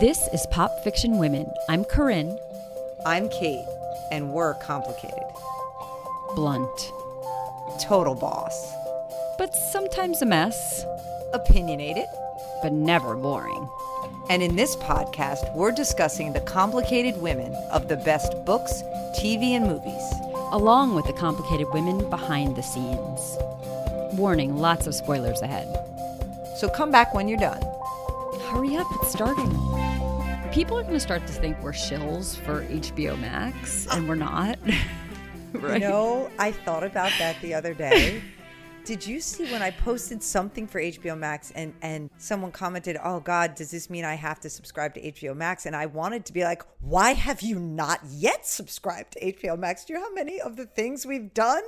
This is Pop Fiction Women. I'm Carinn. I'm Kate, and we're complicated. Blunt. Total boss. But sometimes a mess. Opinionated. But never boring. And in this podcast, we're discussing the complicated women of the best books, TV, and movies. Along with the complicated women behind the scenes. Warning lots of spoilers ahead. So come back when you're done. Hurry up, it's starting. People are going to start to think we're shills for HBO Max, and we're not. right? You know, I thought about that the other day. Did you see when I posted something for HBO Max and and someone commented, "Oh God, does this mean I have to subscribe to HBO Max?" And I wanted to be like, "Why have you not yet subscribed to HBO Max? Do you know how many of the things we've done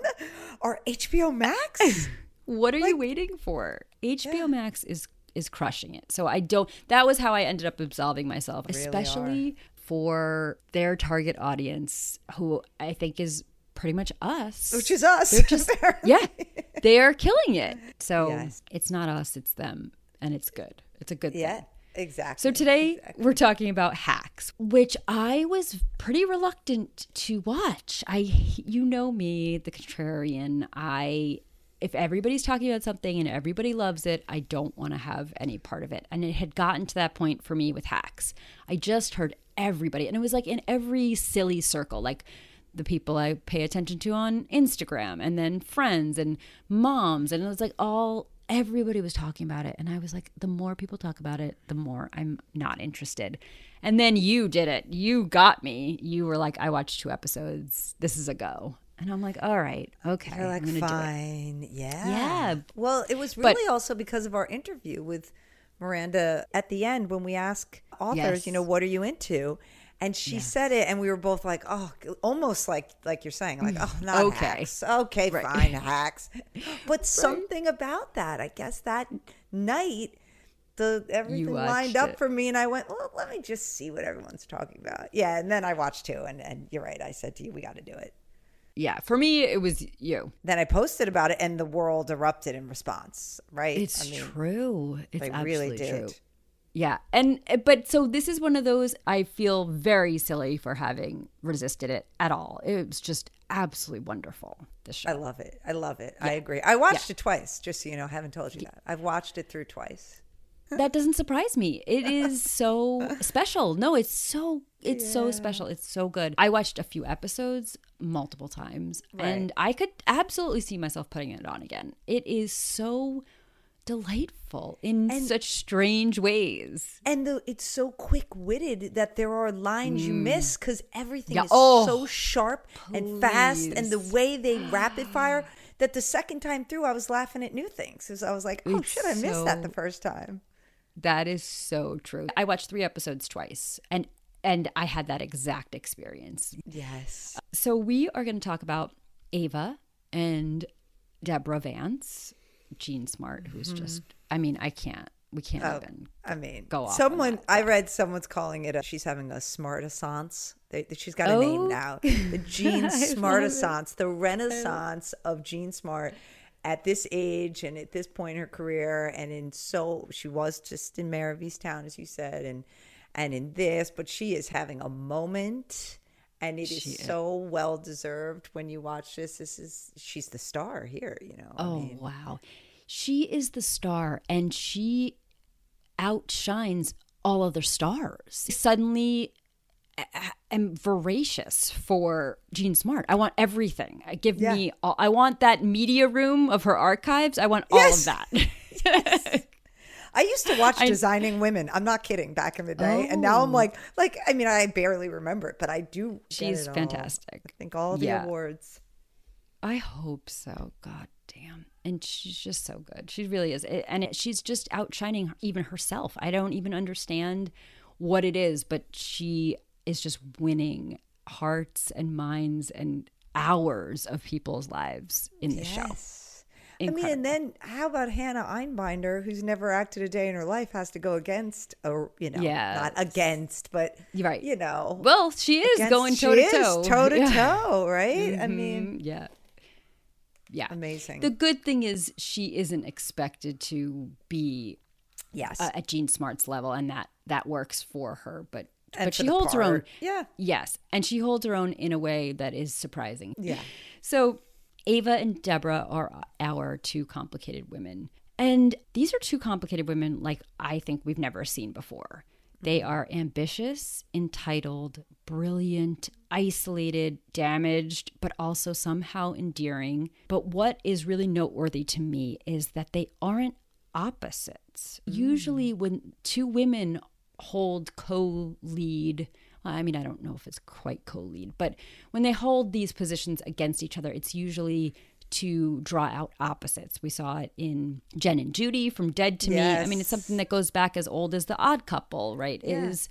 are HBO Max? what are like, you waiting for? HBO yeah. Max is is crushing it. So I don't. That was how I ended up absolving myself, really especially are. for their target audience, who I think is pretty much us, which is us. They're just yeah, they are killing it. So yes. it's not us, it's them, and it's good. It's a good yeah. thing. Exactly. So today exactly. we're talking about hacks, which I was pretty reluctant to watch. I you know me, the contrarian. I if everybody's talking about something and everybody loves it, I don't want to have any part of it. And it had gotten to that point for me with hacks. I just heard everybody and it was like in every silly circle, like the people I pay attention to on Instagram and then friends and moms and it was like all everybody was talking about it and I was like the more people talk about it, the more I'm not interested. And then you did it. You got me. You were like I watched two episodes. This is a go. And I'm like, all right, okay. You're like, fine. Yeah. Yeah. Well, it was really but, also because of our interview with Miranda at the end when we ask authors, yes. you know, what are you into? And she yes. said it, and we were both like, "Oh, almost like like you're saying, like, oh, not mm, okay, hacks. okay, right. fine, hacks." But right. something about that, I guess, that night, the everything lined up it. for me, and I went, "Well, let me just see what everyone's talking about." Yeah, and then I watched too, and and you're right. I said to you, "We got to do it." Yeah, for me, it was you. Then I posted about it, and the world erupted in response. Right? It's I mean, true. It's they really did. True. Yeah, and but so this is one of those I feel very silly for having resisted it at all. It was just absolutely wonderful. This show, I love it. I love it. Yeah. I agree. I watched yeah. it twice. Just so you know, I haven't told you that. I've watched it through twice that doesn't surprise me. It is so special. No, it's so it's yeah. so special. It's so good. I watched a few episodes multiple times right. and I could absolutely see myself putting it on again. It is so delightful in and, such strange ways. And the, it's so quick-witted that there are lines mm. you miss cuz everything yeah. is oh, so sharp please. and fast and the way they rapid fire that the second time through I was laughing at new things. Cuz I was like, "Oh it's shit, I missed so, that the first time." That is so true. I watched 3 episodes twice and and I had that exact experience. Yes. So we are going to talk about Ava and Deborah Vance, Jean Smart, who's mm-hmm. just I mean, I can't we can't oh, even I mean go off. Someone I read someone's calling it a she's having a smart assance. she's got a oh. name now. The Jean Smart assance, the renaissance of Jean Smart at this age and at this point in her career and in so she was just in Mare of Easttown as you said and and in this but she is having a moment and it is she, so well deserved when you watch this this is she's the star here you know oh I mean, wow she is the star and she outshines all other stars suddenly I am voracious for Jean Smart. I want everything. I give yeah. me all, I want that media room of her archives. I want all yes. of that. yes. I used to watch Designing Women. I'm not kidding. Back in the day, oh. and now I'm oh. like, like I mean, I barely remember it, but I do. She's fantastic. I think all the yeah. awards. I hope so. God damn. And she's just so good. She really is. And it, she's just outshining even herself. I don't even understand what it is, but she is just winning hearts and minds and hours of people's lives in the yes. show. Incredible. I mean, and then how about Hannah Einbinder, who's never acted a day in her life, has to go against, or you know, yeah, not against, but right, you know, well, she is against, going toe to toe, toe to toe, right? Mm-hmm. I mean, yeah, yeah, amazing. The good thing is she isn't expected to be Yes. uh, at Jean Smart's level, and that that works for her. But And but she holds her own. Yeah. Yes, and she holds her own in a way that is surprising. Yeah. So Ava and Deborah are our two complicated women. And these are two complicated women like I think we've never seen before. They mm-hmm. are ambitious, entitled, brilliant, isolated, damaged, but also somehow endearing. But what is really noteworthy to me is that they aren't opposites. Mm. Usually, when two women hold co lead, I mean, I don't know if it's quite co lead, but when they hold these positions against each other, it's usually to draw out opposites. We saw it in Jen and Judy from Dead to Me. I mean, it's something that goes back as old as the odd couple, right? Is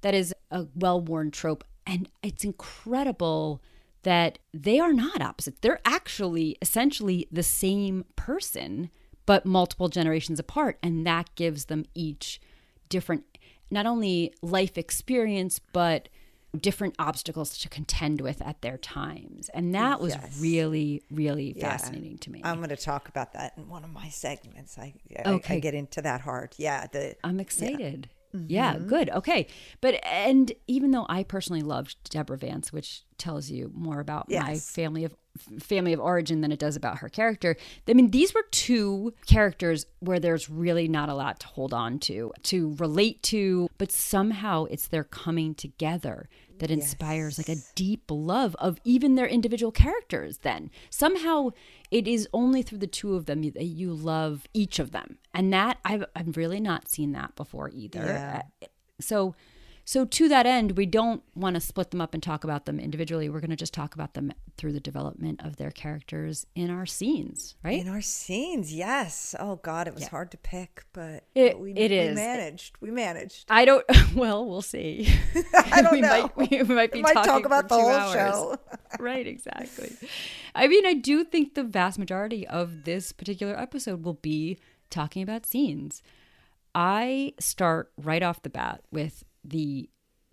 that is a well worn trope. And it's incredible that they are not opposites. They're actually essentially the same person, but multiple generations apart. And that gives them each different, not only life experience, but different obstacles to contend with at their times. And that was Yes. really, really Yeah. fascinating to me. I'm going to talk about that in one of my segments. I, I, Okay. I get into that hard. Yeah. The I'm excited. Yeah, mm-hmm. good. Okay. But, and even though I personally loved Deborah Vance, which tells you more about my family of family of origin than it does about her character. I mean, these were two characters where there's really not a lot to hold on to, to relate to, but somehow it's their coming together that inspires like a deep love of even their individual characters then. Somehow it is only through the two of them that you love each of them. And that I've I've really not seen that before either. Yeah. So so to that end, we don't want to split them up and talk about them individually. We're going to just talk about them through the development of their characters in our scenes, right? in our scenes, yes. Oh God, it was hard to pick, but It- we, it we is. managed. We managed. I don't. Well, we'll see. I don't we know. Might, we might be We might talking talk about the whole hours. show. right, exactly. I mean, I do think the vast majority of this particular episode will be talking about scenes. I start right off the bat with the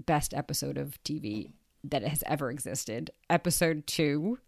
best episode of TV that has ever existed, episode two.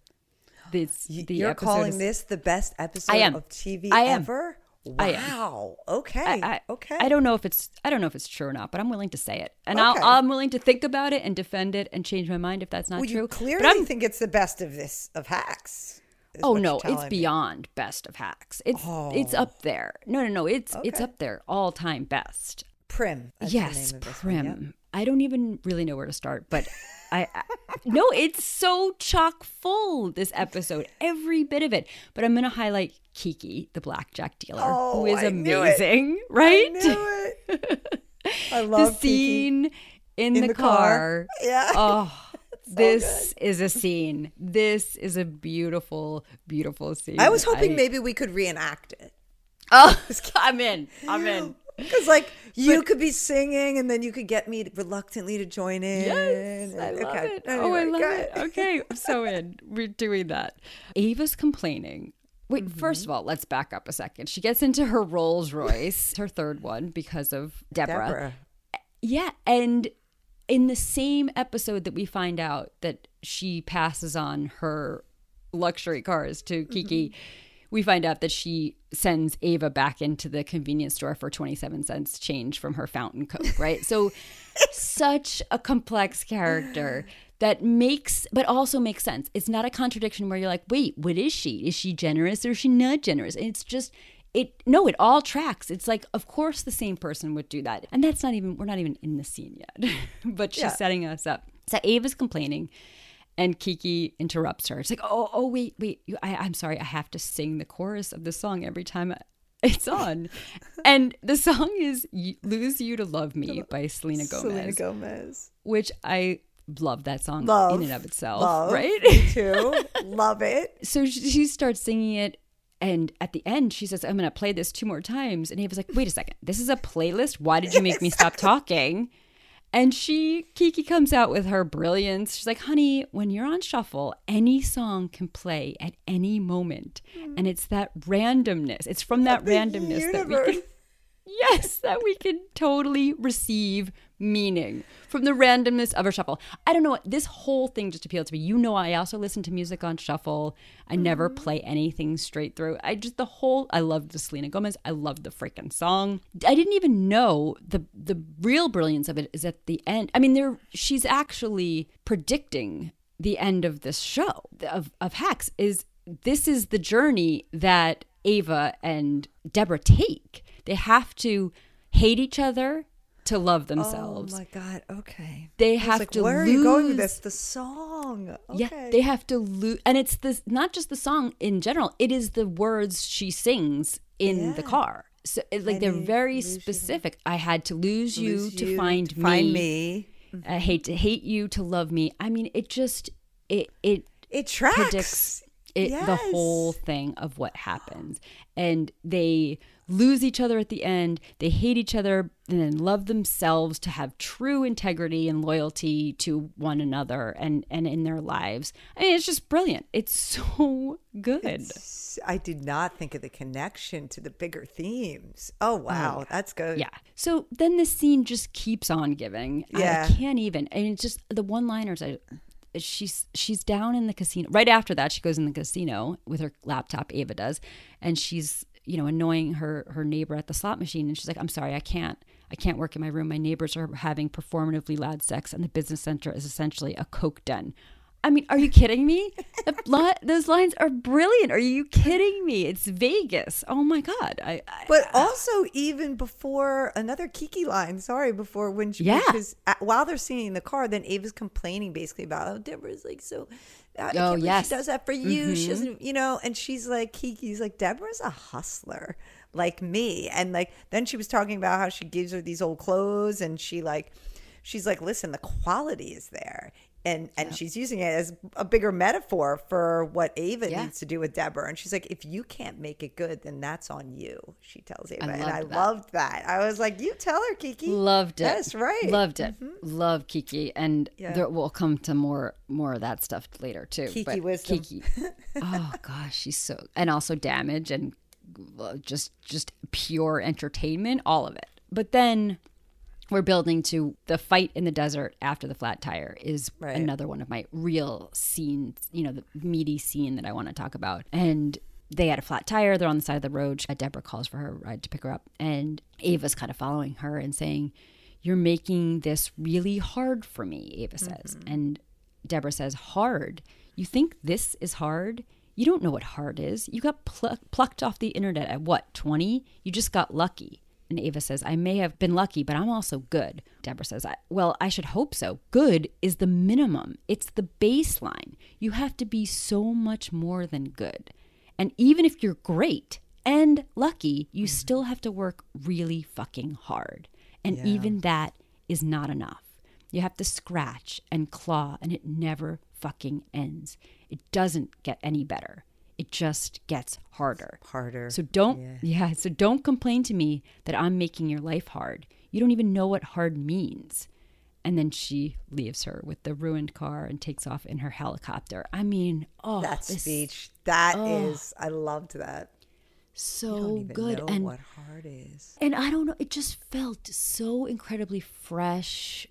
This, the You're calling is- this the best episode am. of TV I am. ever? I am. Wow. Okay. I, okay. I don't know if it's I don't know if it's true or not, but I'm willing to say it, and Okay. I'll, I'm willing to think about it and defend it and change my mind if that's not well, true. you clearly but I'm, think it's the best of this of hacks. oh no, it's me. beyond best of hacks. It's it's oh. up there. No, no, no. It's it's up there, all time best. Primm. yes, Primm. yep. I don't even really know where to start, but I, I no, it's so chock full this episode, every bit of it. But I'm gonna highlight Kiki, the blackjack dealer, Oh, who is I amazing, right? I. I the love Kiki. scene in, the, the car. car. Yeah. Oh, this is a scene. This is a beautiful, beautiful scene. I was hoping I- maybe we could reenact it. Oh, I'm in. I'm in. Because like you could be singing and then you could get me reluctantly to join in. Yes, I Okay. love it. oh, I love it. Okay, I'm so in. We're doing that. Ava's complaining. Wait, Mm-hmm. first of all, let's back up a second. She gets into her Rolls Royce, her third one, because of Deborah. Deborah. Yeah, and in the same episode that we find out that she passes on her luxury cars to Kiki, we find out that she sends Ava back into the convenience store for 27 cents change from her fountain coke, right? So such a complex character that makes but also makes sense. It's not a contradiction where you're like, "Wait, what is she? Is she generous or is she not generous?" And it's just it no, it all tracks. It's like, of course the same person would do that. And that's not even we're not even in the scene yet. but she's Yeah. setting us up. So Ava's complaining and Kiki interrupts her. It's like, oh, oh, wait, wait. You, I, I'm sorry. I have to sing the chorus of the song every time it's on. and the song is Lose You to Love Me by Selena Gomez, Selena Gomez. which I love that song Love. in and of itself, Love. right? Me too. Love it. so she, she starts singing it. And at the end, she says, I'm going to play this two more times. And he was like, wait a second. This is a playlist? Why did you make me stop talking? And she, Kiki comes out with her brilliance. She's like, honey, when you're on shuffle, any song can play at any moment. And it's that randomness. It's from that randomness that we can, yes, that we can totally receive meaning from the randomness of a shuffle. I don't know. What this whole thing just appealed to me. You know, I also listen to music on shuffle. I never mm-hmm. play anything straight through. I just the whole. I loved the Selena Gomez. I loved the freaking song. I didn't even know the the real brilliance of it is at the end. I mean, there she's actually predicting the end of this show of of Hacks. Is this is the journey that Ava and Deborah take? They have to hate each other to love oh themselves. Oh my god. Okay. They have like, to Where are you going with lose- this? The song. Okay. Yeah, they have to lose, and it's this not just the song in general. It is the words she sings in the car. So it, like they're very lose you specific. I had to lose, you Lose to you find to me. Find me. I hate to hate you to love me. I mean, it just it it It tracks. predicts it the whole thing of what happens and they lose each other at the end. They hate each other and then love themselves to have true integrity and loyalty to one another and and in their lives. I mean it's just brilliant. It's so good. I did not think of the connection to the bigger themes. Oh, oh wow, that's good. yeah. So then this scene just keeps on giving. Yeah. i can't even and it's just the one liners i she's she's down in the casino. Right after that she goes in the casino with her laptop ava does and she's you know annoying her her neighbor at the slot machine. And she's like i'm sorry i can't i can't work in my room. My neighbors are having performatively loud sex and the business center is essentially a coke den I mean, are you kidding me? Li- those lines are brilliant. Are you kidding me? It's Vegas. Oh my god! I, I But uh, also, even before another Kiki line, sorry, before when she, Yeah. because at, while they're singing in the car, then Ava's complaining basically about how Deborah's like so. I can't oh, yes. she does that for you. She mm-hmm. doesn't, you know. And she's like, Kiki's like, Deborah's a hustler like me. And like, then she was talking about how she gives her these old clothes, and she like, she's like, listen, the quality is there. And, and she's using it as a bigger metaphor for what Ava Yeah. needs to do with Deborah. And she's like, if you can't make it good, then that's on you, she tells Ava. and I that. loved that. I was like, you tell her, Kiki. Loved it. That's right. Mm-hmm. Loved it. Love Kiki, and Yeah. there we'll come to more more of that stuff later too. Kiki but wisdom. Kiki. oh gosh, she's so and also damage and uh, just just pure entertainment, all of it. But then we're building to the fight in the desert after the flat tire is Right. another one of my real scenes, you know, the meaty scene that I want to talk about. And they had a flat tire. They're on the side of the road. Uh, Deborah calls for her ride to pick her up. And Ava's kind of following her and saying, You're making this really hard for me, Ava says. Mm-hmm. And Deborah says, Hard? You think this is hard? You don't know what hard is. You got pl- plucked off the internet at what, 20? You just got lucky. And Ava says, I may have been lucky, but I'm also good. Deborah says, I, Well, I should hope so. Good is the minimum, it's the baseline. You have to be so much more than good. And even if you're great and lucky, you mm. still have to work really fucking hard. And even that is not enough. You have to scratch and claw, and it never fucking ends. It doesn't get any better. It just gets harder. Harder. So don't yeah. so don't complain to me that I'm making your life hard. You don't even know what hard means. And then she leaves her with the ruined car and takes off in her helicopter. I mean, oh, that this- speech. That oh. is, I loved that. so good know and what hard is. and I don't know, it just felt so incredibly fresh.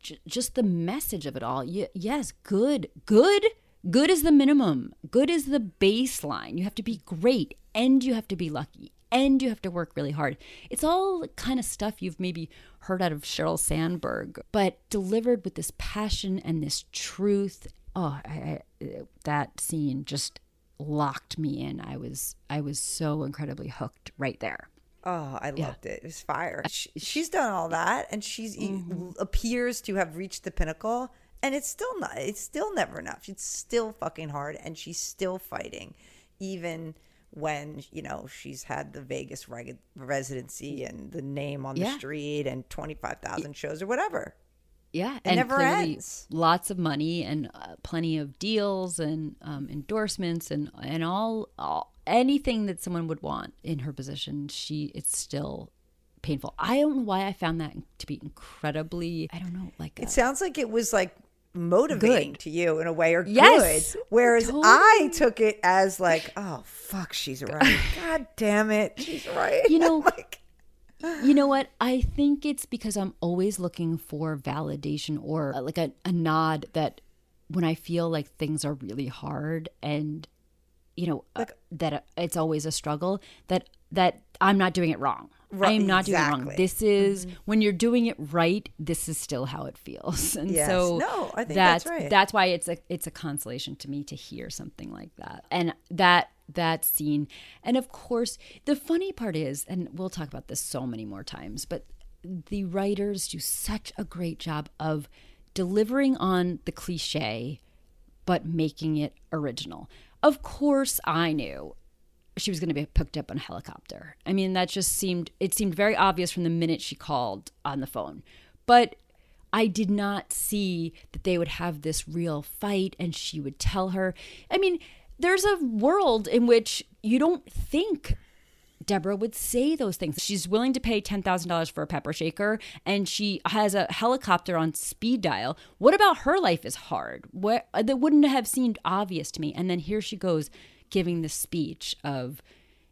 J- just the message of it all. Y- yes, good, good, good is the minimum. Good is the baseline. You have to be great and you have to be lucky and you have to work really hard. It's all kind of stuff you've maybe heard out of Sheryl Sandberg, but delivered with this passion and this truth. Oh, I, I, that scene just locked me in. I was I was so incredibly hooked right there. Oh, I loved it. It was fire. She, she's done all that, and she's e- Mm-hmm. appears to have reached the pinnacle, and it's still not. It's still never enough. It's still fucking hard, and she's still fighting, even when you know she's had the Vegas reg- residency and the name on the Yeah. street and twenty five thousand shows or whatever. Yeah, It never ends. Lots of money and uh, plenty of deals and um, endorsements and and all, all anything that someone would want in her position. She it's still painful. I don't know why I found that to be incredibly. I don't know, like It a, sounds like it was like motivating Good. to you in a way or Yes, good. Whereas totally. I took it as like, oh fuck, she's right. God damn it, she's right. You know, like you know what? I think it's because I'm always looking for validation or uh, like a, a nod that when I feel like things are really hard and you know uh, that uh, it's always a struggle that that I'm not doing it wrong. Right, I am not doing it wrong. This is mm-hmm. when you're doing it right. This is still how it feels, and Yes. so No, I think that's right. That's why it's a it's a consolation to me to hear something like that, and that that scene, and of course the funny part is, and we'll talk about this so many more times, but the writers do such a great job of delivering on the cliche but making it original. Of course, I knew she was going to be picked up on a helicopter. I mean, that just seemed it seemed very obvious from the minute she called on the phone. But I did not see that they would have this real fight and she would tell her. I mean, there's a world in which you don't think Deborah would say those things. She's willing to pay $10,000 for a pepper shaker and she has a helicopter on speed dial. What about her life is hard? What that wouldn't have seemed obvious to me. And then here she goes giving the speech of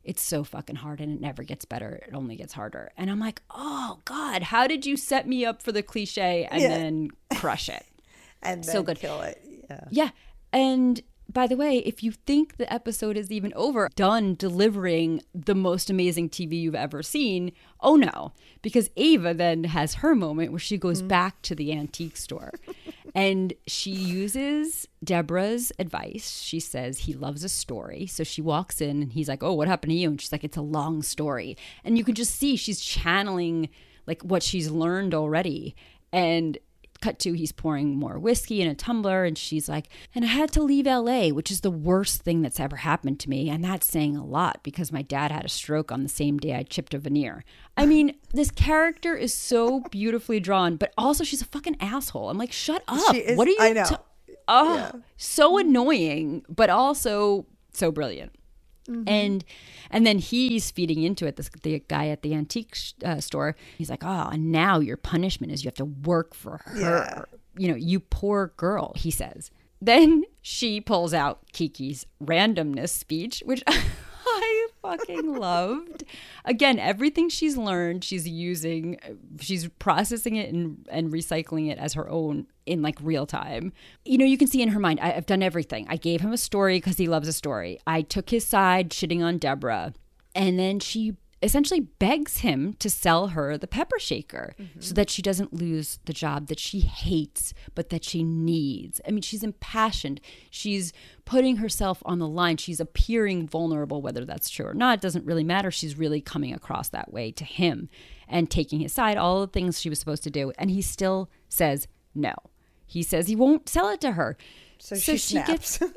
it's so fucking hard and it never gets better. It only gets harder. And I'm like, "Oh god, how did you set me up for the cliche and Yeah. then crush it?" and then So good. kill it. Yeah. Yeah. And by the way, if you think the episode is even over, done delivering the most amazing TV you've ever seen, oh no. Because Ava then has her moment where she goes mm. back to the antique store and she uses Deborah's advice. She says he loves a story. So she walks in and he's like, Oh, what happened to you? And she's like, It's a long story. And you can just see she's channeling like what she's learned already. And cut to he's pouring more whiskey in a tumbler and she's like and i had to leave la which is the worst thing that's ever happened to me and that's saying a lot because my dad had a stroke on the same day i chipped a veneer. I mean this character is so beautifully drawn but also she's a fucking asshole. I'm like shut up. She is- what are you I know. ta- oh so annoying but also so brilliant and and then he's feeding into it. This the guy at the antique sh- uh, store. He's like, "Oh, and now your punishment is you have to work for her. You know, you poor girl." He says. Then she pulls out Kiki's randomness speech, which I fucking loved. Again, everything she's learned, she's using, she's processing it and, and recycling it as her own in like real time. You know, you can see in her mind, I, I've done everything. I gave him a story because he loves a story. I took his side, shitting on Deborah. And then she essentially begs him to sell her the pepper shaker mm-hmm. so that she doesn't lose the job that she hates but that she needs. I mean, she's impassioned. She's putting herself on the line. She's appearing vulnerable whether that's true or not. It doesn't really matter. She's really coming across that way to him and taking his side, all the things she was supposed to do, and he still says no. He says he won't sell it to her. So, she snaps.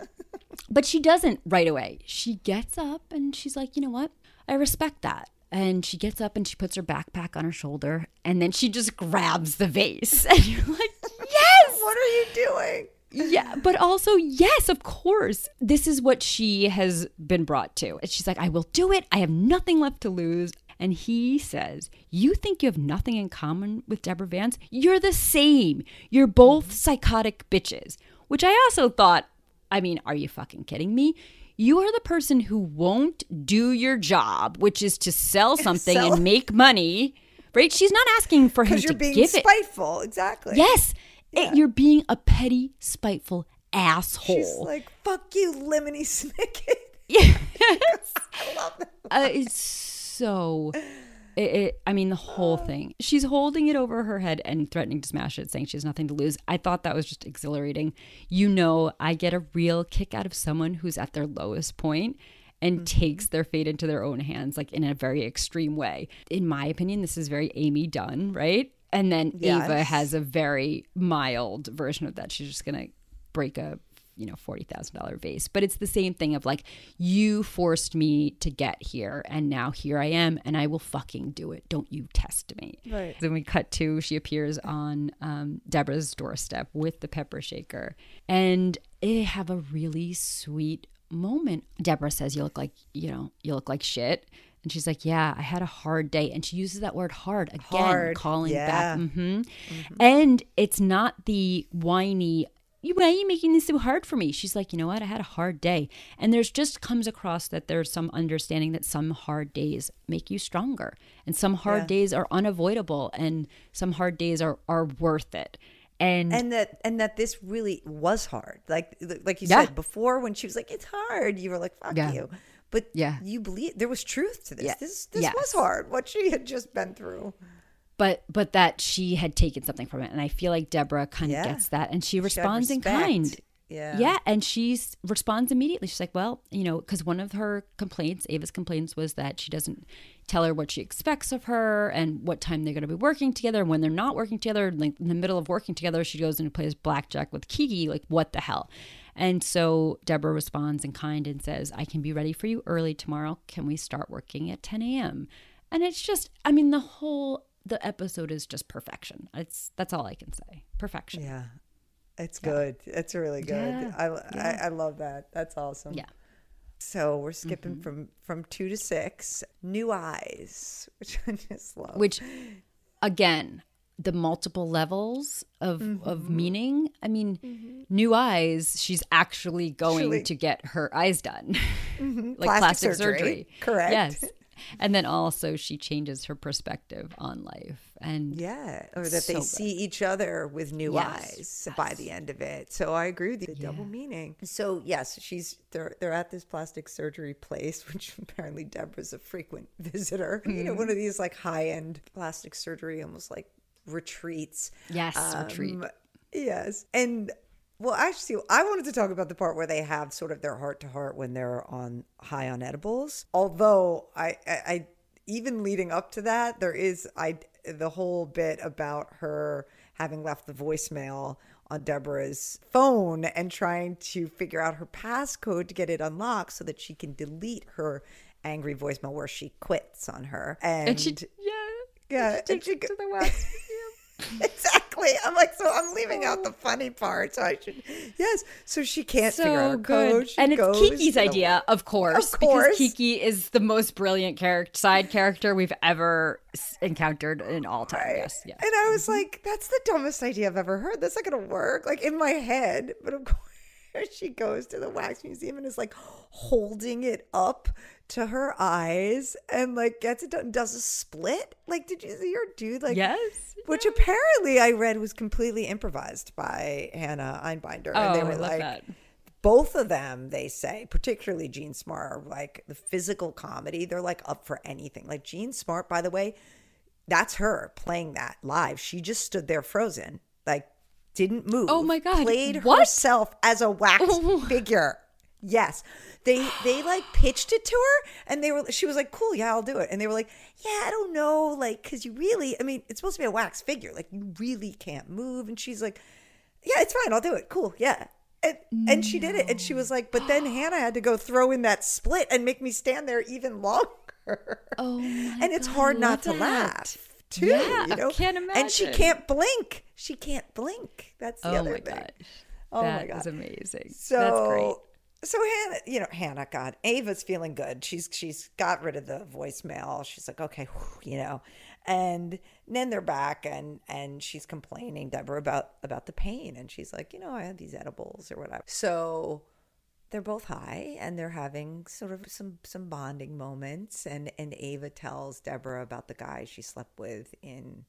But she doesn't right away. She gets up and she's like, you know what? I respect that. And she gets up and she puts her backpack on her shoulder and then she just grabs the vase. And you're like, yes! what are you doing? Yeah, but also, yes, of course. This is what she has been brought to. And she's like, I will do it. I have nothing left to lose. And he says, You think you have nothing in common with Deborah Vance? You're the same. You're both psychotic bitches. Which I also thought, I mean, are you fucking kidding me? You are the person who won't do your job, which is to sell something Sell- and make money. Right? She's not asking for him Because to you're being give it. spiteful. Exactly. Yes. It- you're being a petty, spiteful asshole. She's like, fuck you, Lemony Snicket. I love that. uh, it's so. It, it, I mean, the whole thing. She's holding it over her head and threatening to smash it, saying she has nothing to lose. I thought that was just exhilarating. You know, I get a real kick out of someone who's at their lowest point and Mm-hmm. takes their fate into their own hands, like in a very extreme way. In my opinion, this is very Amy Dunne, right? And then Ava has a very mild version of that. She's just gonna break a you know forty thousand dollar vase, but it's the same thing of like you forced me to get here, and now here I am, and I will fucking do it. Don't you test me. Right. Then we cut to she appears on um, Deborah's doorstep with the pepper shaker, and they have a really sweet moment. Deborah says, "You look like you know you look like shit." And she's like, "Yeah, I had a hard day," and she uses that word "hard" again, Hard, calling yeah. back. hmm And it's not the whiny why are you making this so hard for me? She's like, you know what? I had a hard day. And there's just comes across that there's some understanding that some hard days make you stronger and some hard Yeah. days are unavoidable and some hard days are, are worth it. And, and that and that this really was hard like like you Yeah. said before when she was like it's hard you were like fuck Yeah. you but Yeah. you believe there was truth to this this this Yes. was hard what she had just been through but but that she had taken something from it. And I feel like Deborah kind of Yeah. gets that and she responds in kind. yeah Yeah, and she responds immediately. She's like, "Well, you know, because one of her complaints, Ava's complaints, was that she doesn't tell her what she expects of her and what time they're going to be working together. And when they're not working together, like in the middle of working together, she goes and plays blackjack with Kiki. Like, what the hell?" And so Deborah responds in kind and says, "I can be ready for you early tomorrow. Can we start working at 10 a.m.?" And it's just, I mean, the whole the episode is just perfection. It's that's all I can say. Perfection. yeah it's good it's really good Yeah. I, I i love that that's awesome Yeah. so we're skipping mm-hmm. from from two to six new eyes which i just love which again the multiple levels of mm-hmm. of Mm-hmm. meaning i mean mm-hmm. new eyes she's actually going Actually- to get her eyes done like Plastic plastic, surgery. surgery. Correct. yes and then also she changes her perspective on life and Yeah, or that they good. see each other with new Yes, eyes by the end of it. So I agree with you, the double meaning. So yes, she's they're they're at this plastic surgery place, which apparently Deborah's a frequent visitor. You Mm-hmm. know, one of these like high end plastic surgery, almost like retreats. yes retreat Um, Yes, and well, actually, I wanted to talk about the part where they have sort of their heart to heart when they're on high on edibles. Although I, I, I even leading up to that, there is I the whole bit about her having left the voicemail on Deborah's phone and trying to figure out her passcode to get it unlocked so that she can delete her angry voicemail where she quits on her. And, and she yeah yeah she and takes she it to the wax exactly. I'm like, so I'm leaving out the oh. funny part. So I should, yes. So she can't figure out her code. She and it's Kiki's idea, of course, Of course. because Kiki is the most brilliant character, side character we've ever encountered in all time. Right. Yes, yes. And I was mm-hmm. like, that's the dumbest idea I've ever heard. That's not going to work. Like in my head. But of course, she goes to the wax museum and is like holding it up to her eyes and like gets it done, does a split. Like, did you see her do like, yes. which apparently I read was completely improvised by Hannah Einbinder. Oh, and they oh, I were love like, that. both of them, they say, particularly Jean Smart, are like the physical comedy. They're like up for anything. Like Jean Smart, by the way, that's her playing that live. She just stood there frozen, like didn't move. Oh my God. Played What? herself as a wax oh figure. Yes. They they like pitched it to her and they were she was like, Cool, yeah, I'll do it. And they were like, Yeah, I don't know, like, cause you really I mean, it's supposed to be a wax figure. Like you really can't move. And she's like, Yeah, it's fine, I'll do it. Cool, yeah. And, and she did it. And she was like, but then Hannah had to go throw in that split and make me stand there even longer. Oh my and it's God, hard not to that. laugh too. Yeah, you know? I can't imagine. And she can't blink. She can't blink. That's the Oh other my thing. gosh. Oh my That God. is amazing. So That's great. So Hannah, you know, Hannah, God, Ava's feeling good. She's she's got rid of the voicemail. She's like, okay, whew, you know, and then they're back, and and she's complaining Deborah about about the pain, and she's like, you know, I had these edibles or whatever. So they're both high, and they're having sort of some some bonding moments, and and Ava tells Deborah about the guy she slept with in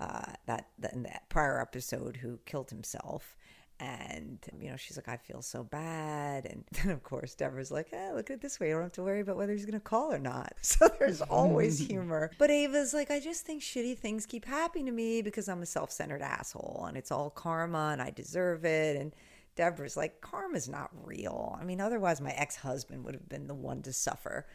uh, that, in that prior episode who killed himself. And you know, she's like, I feel so bad. And then of course Deborah's like, eh, look at it this way. You don't have to worry about whether he's gonna call or not. So there's always humor. But Ava's like, I just think shitty things keep happening to me because I'm a self-centered asshole and it's all karma and I deserve it. And Deborah's like, karma's not real. I mean, otherwise my ex-husband would have been the one to suffer.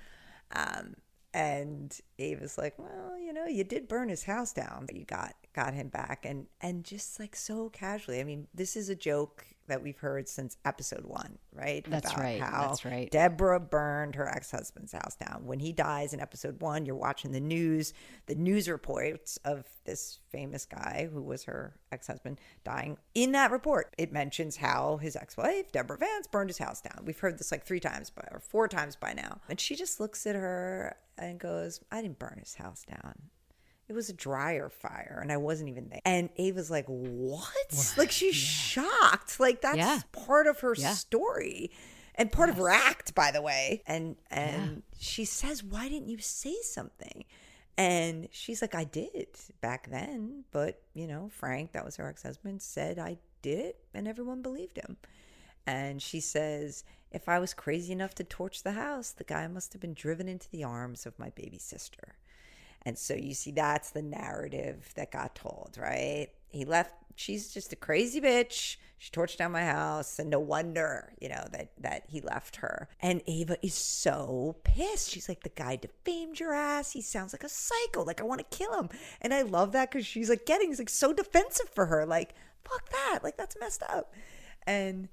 Um, and Ava's like, well, you know, you did burn his house down, but you got got him back, and and just like so casually. I mean, this is a joke that we've heard since episode one, right? That's right, that's right. Deborah burned her ex husband's house down. When he dies in episode one, you're watching the news, the news reports of this famous guy who was her ex husband dying. In that report, it mentions how his ex wife, Deborah Vance, burned his house down. We've heard this like three times by, or four times by now. And she just looks at her and goes, I didn't burn his house down. It was a dryer fire and I wasn't even there. And Ava's like, what? Like she's shocked. Like that's Yeah. part of her Yeah. story and part of her act, by the way. And and she says, why didn't you say something? And she's like, I did back then, but you know, Frank, that was her ex-husband, said I did it, and everyone believed him. And she says, if I was crazy enough to torch the house, the guy must have been driven into the arms of my baby sister. And so you see, that's the narrative that got told, right? He left. She's just a crazy bitch. She torched down my house, and no wonder, you know, that that he left her. And Ava is so pissed. She's like, "The guy defamed your ass. He sounds like a psycho. Like I want to kill him." And I love that because she's like getting, like so defensive for her. Like, fuck that. Like that's messed up. And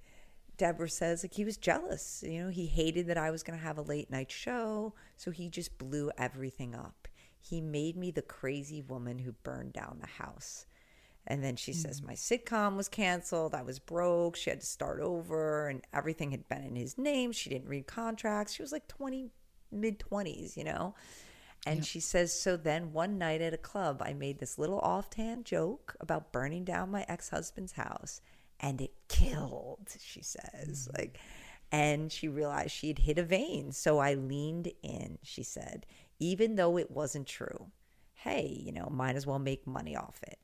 Deborah says like he was jealous. You know, he hated that I was going to have a late night show, so he just blew everything up. He made me the crazy woman who burned down the house. And then she says mm. my sitcom was canceled. I was broke. She had to start over and everything had been in his name. She didn't read contracts. She was like 20 mid 20s, you know. And she says, So then one night at a club, I made this little offhand joke about burning down my ex husband's house, and it killed, she says. Mm. Like, and she realized she had hit a vein. So I leaned in, she said, even though it wasn't true. Hey, you know, might as well make money off it.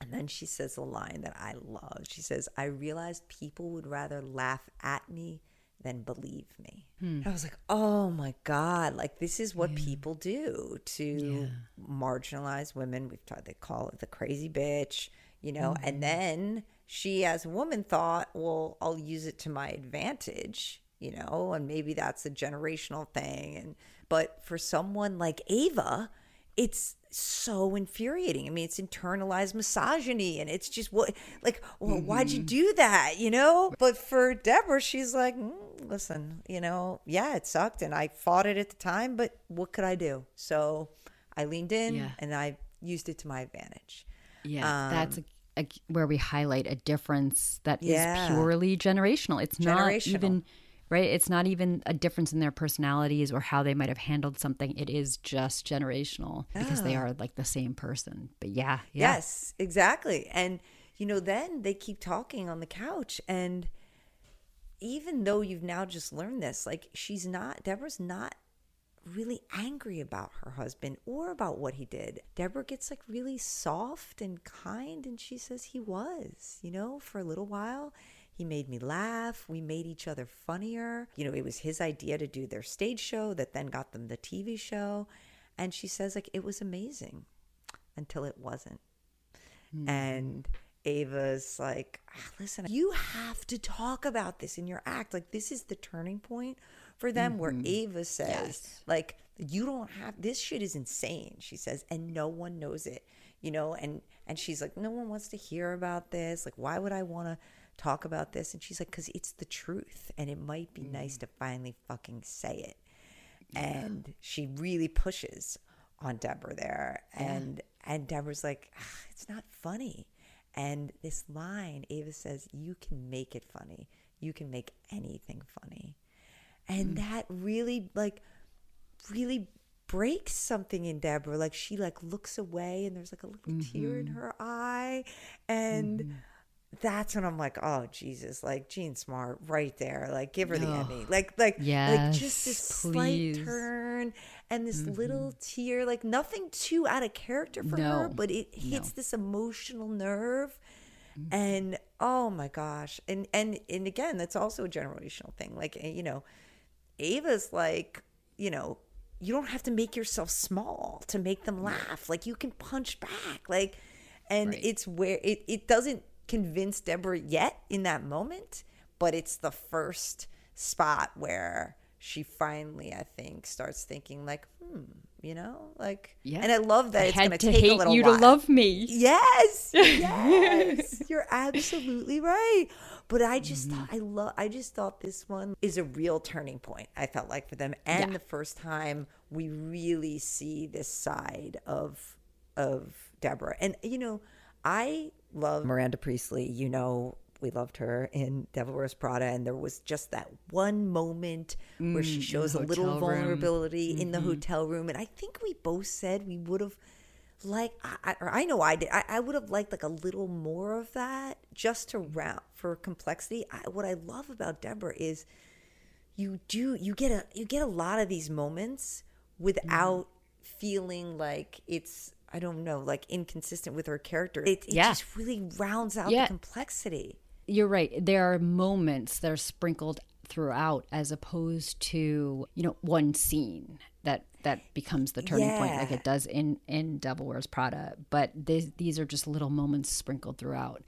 And then she says a line that I love. She says, I realized people would rather laugh at me than believe me. And I was like, oh my God, like this is what people do to marginalize women. We've tried, they call it the crazy bitch, you know, and mm-hmm. then she, as a woman, thought, well, I'll use it to my advantage, you know, and maybe that's a generational thing. And, but for someone like Ava, it's so infuriating. I mean, it's internalized misogyny, and it's just what, like, well, why'd you do that, you know? But for Deborah, she's like, mm, listen, you know, yeah, it sucked, and I fought it at the time, but what could I do? So I leaned in, Yeah. and I used it to my advantage. Yeah, that's a, a, where we highlight a difference that is Yeah. purely generational. It's not even right. It's not even a difference in their personalities or how they might have handled something. It is just generational because they ah. are like the same person. But yeah, yeah, Yes, exactly. And you know, then they keep talking on the couch and even though you've now just learned this, like she's not Deborah's not really angry about her husband or about what he did. Deborah gets like really soft and kind and she says he was, you know, for a little while. He made me laugh. We made each other funnier. You know, it was his idea to do their stage show that then got them the TV show. And she says, like, it was amazing until it wasn't. And Ava's like, "Ah, listen, you have to talk about this in your act. Like, this is the turning point for them where Ava says, Yes. like, you don't have this shit is insane, she says, and no one knows it, you know, and and she's like, no one wants to hear about this. Like, why would I want to talk about this? And she's like, because it's the truth, and it might be nice mm. to finally fucking say it and she really pushes on Deborah there, and and Deborah's like, "Ah, it's not funny, and this line Ava says, you can make it funny, you can make anything funny, and mm. that really like really breaks something in Deborah. Like she like looks away, and there's like a little tear in mm-hmm. her eye, and mm-hmm. That's when I'm like, oh Jesus, like Jean Smart right there, like give her the Emmy, like like like just this Yes, slight turn and this little tear, like nothing too out of character for her, but it hits this emotional nerve. And oh my gosh, and and and again, that's also a generational thing. Like eh, you know, Ava's like, you know, you don't have to make yourself small to make them laugh. Like you can punch back. Like and Right. it's where it, it doesn't convince Deborah yet in that moment, but it's the first spot where she finally, I think, starts thinking like, hmm, you know, like Yeah. And I love that I it's gonna to take a little you while. to love me. Yes, yes, you're absolutely right. But I just Mm-hmm. thought I love. I just thought this one is a real turning point. I felt like for them, and Yeah. the first time we really see this side of of Deborah. And you know, I love Miranda Priestly. You know, we loved her in Devil Wears Prada, and there was just that one moment where she shows a little Mm, hotel. Mm-hmm. vulnerability in the hotel room, and I think we both said we would have like, I, or I know I did. I, I would have liked like a little more of that just to round for complexity. I, what I love about Deborah is you do you get a you get a lot of these moments without mm. feeling like it's I don't know like inconsistent with her character. It, it yeah. just really rounds out yeah. the complexity. You're right. There are moments that are sprinkled throughout as opposed to you know one scene that that becomes the turning yeah. point like it does in in devil wears prada but these, these are just little moments sprinkled throughout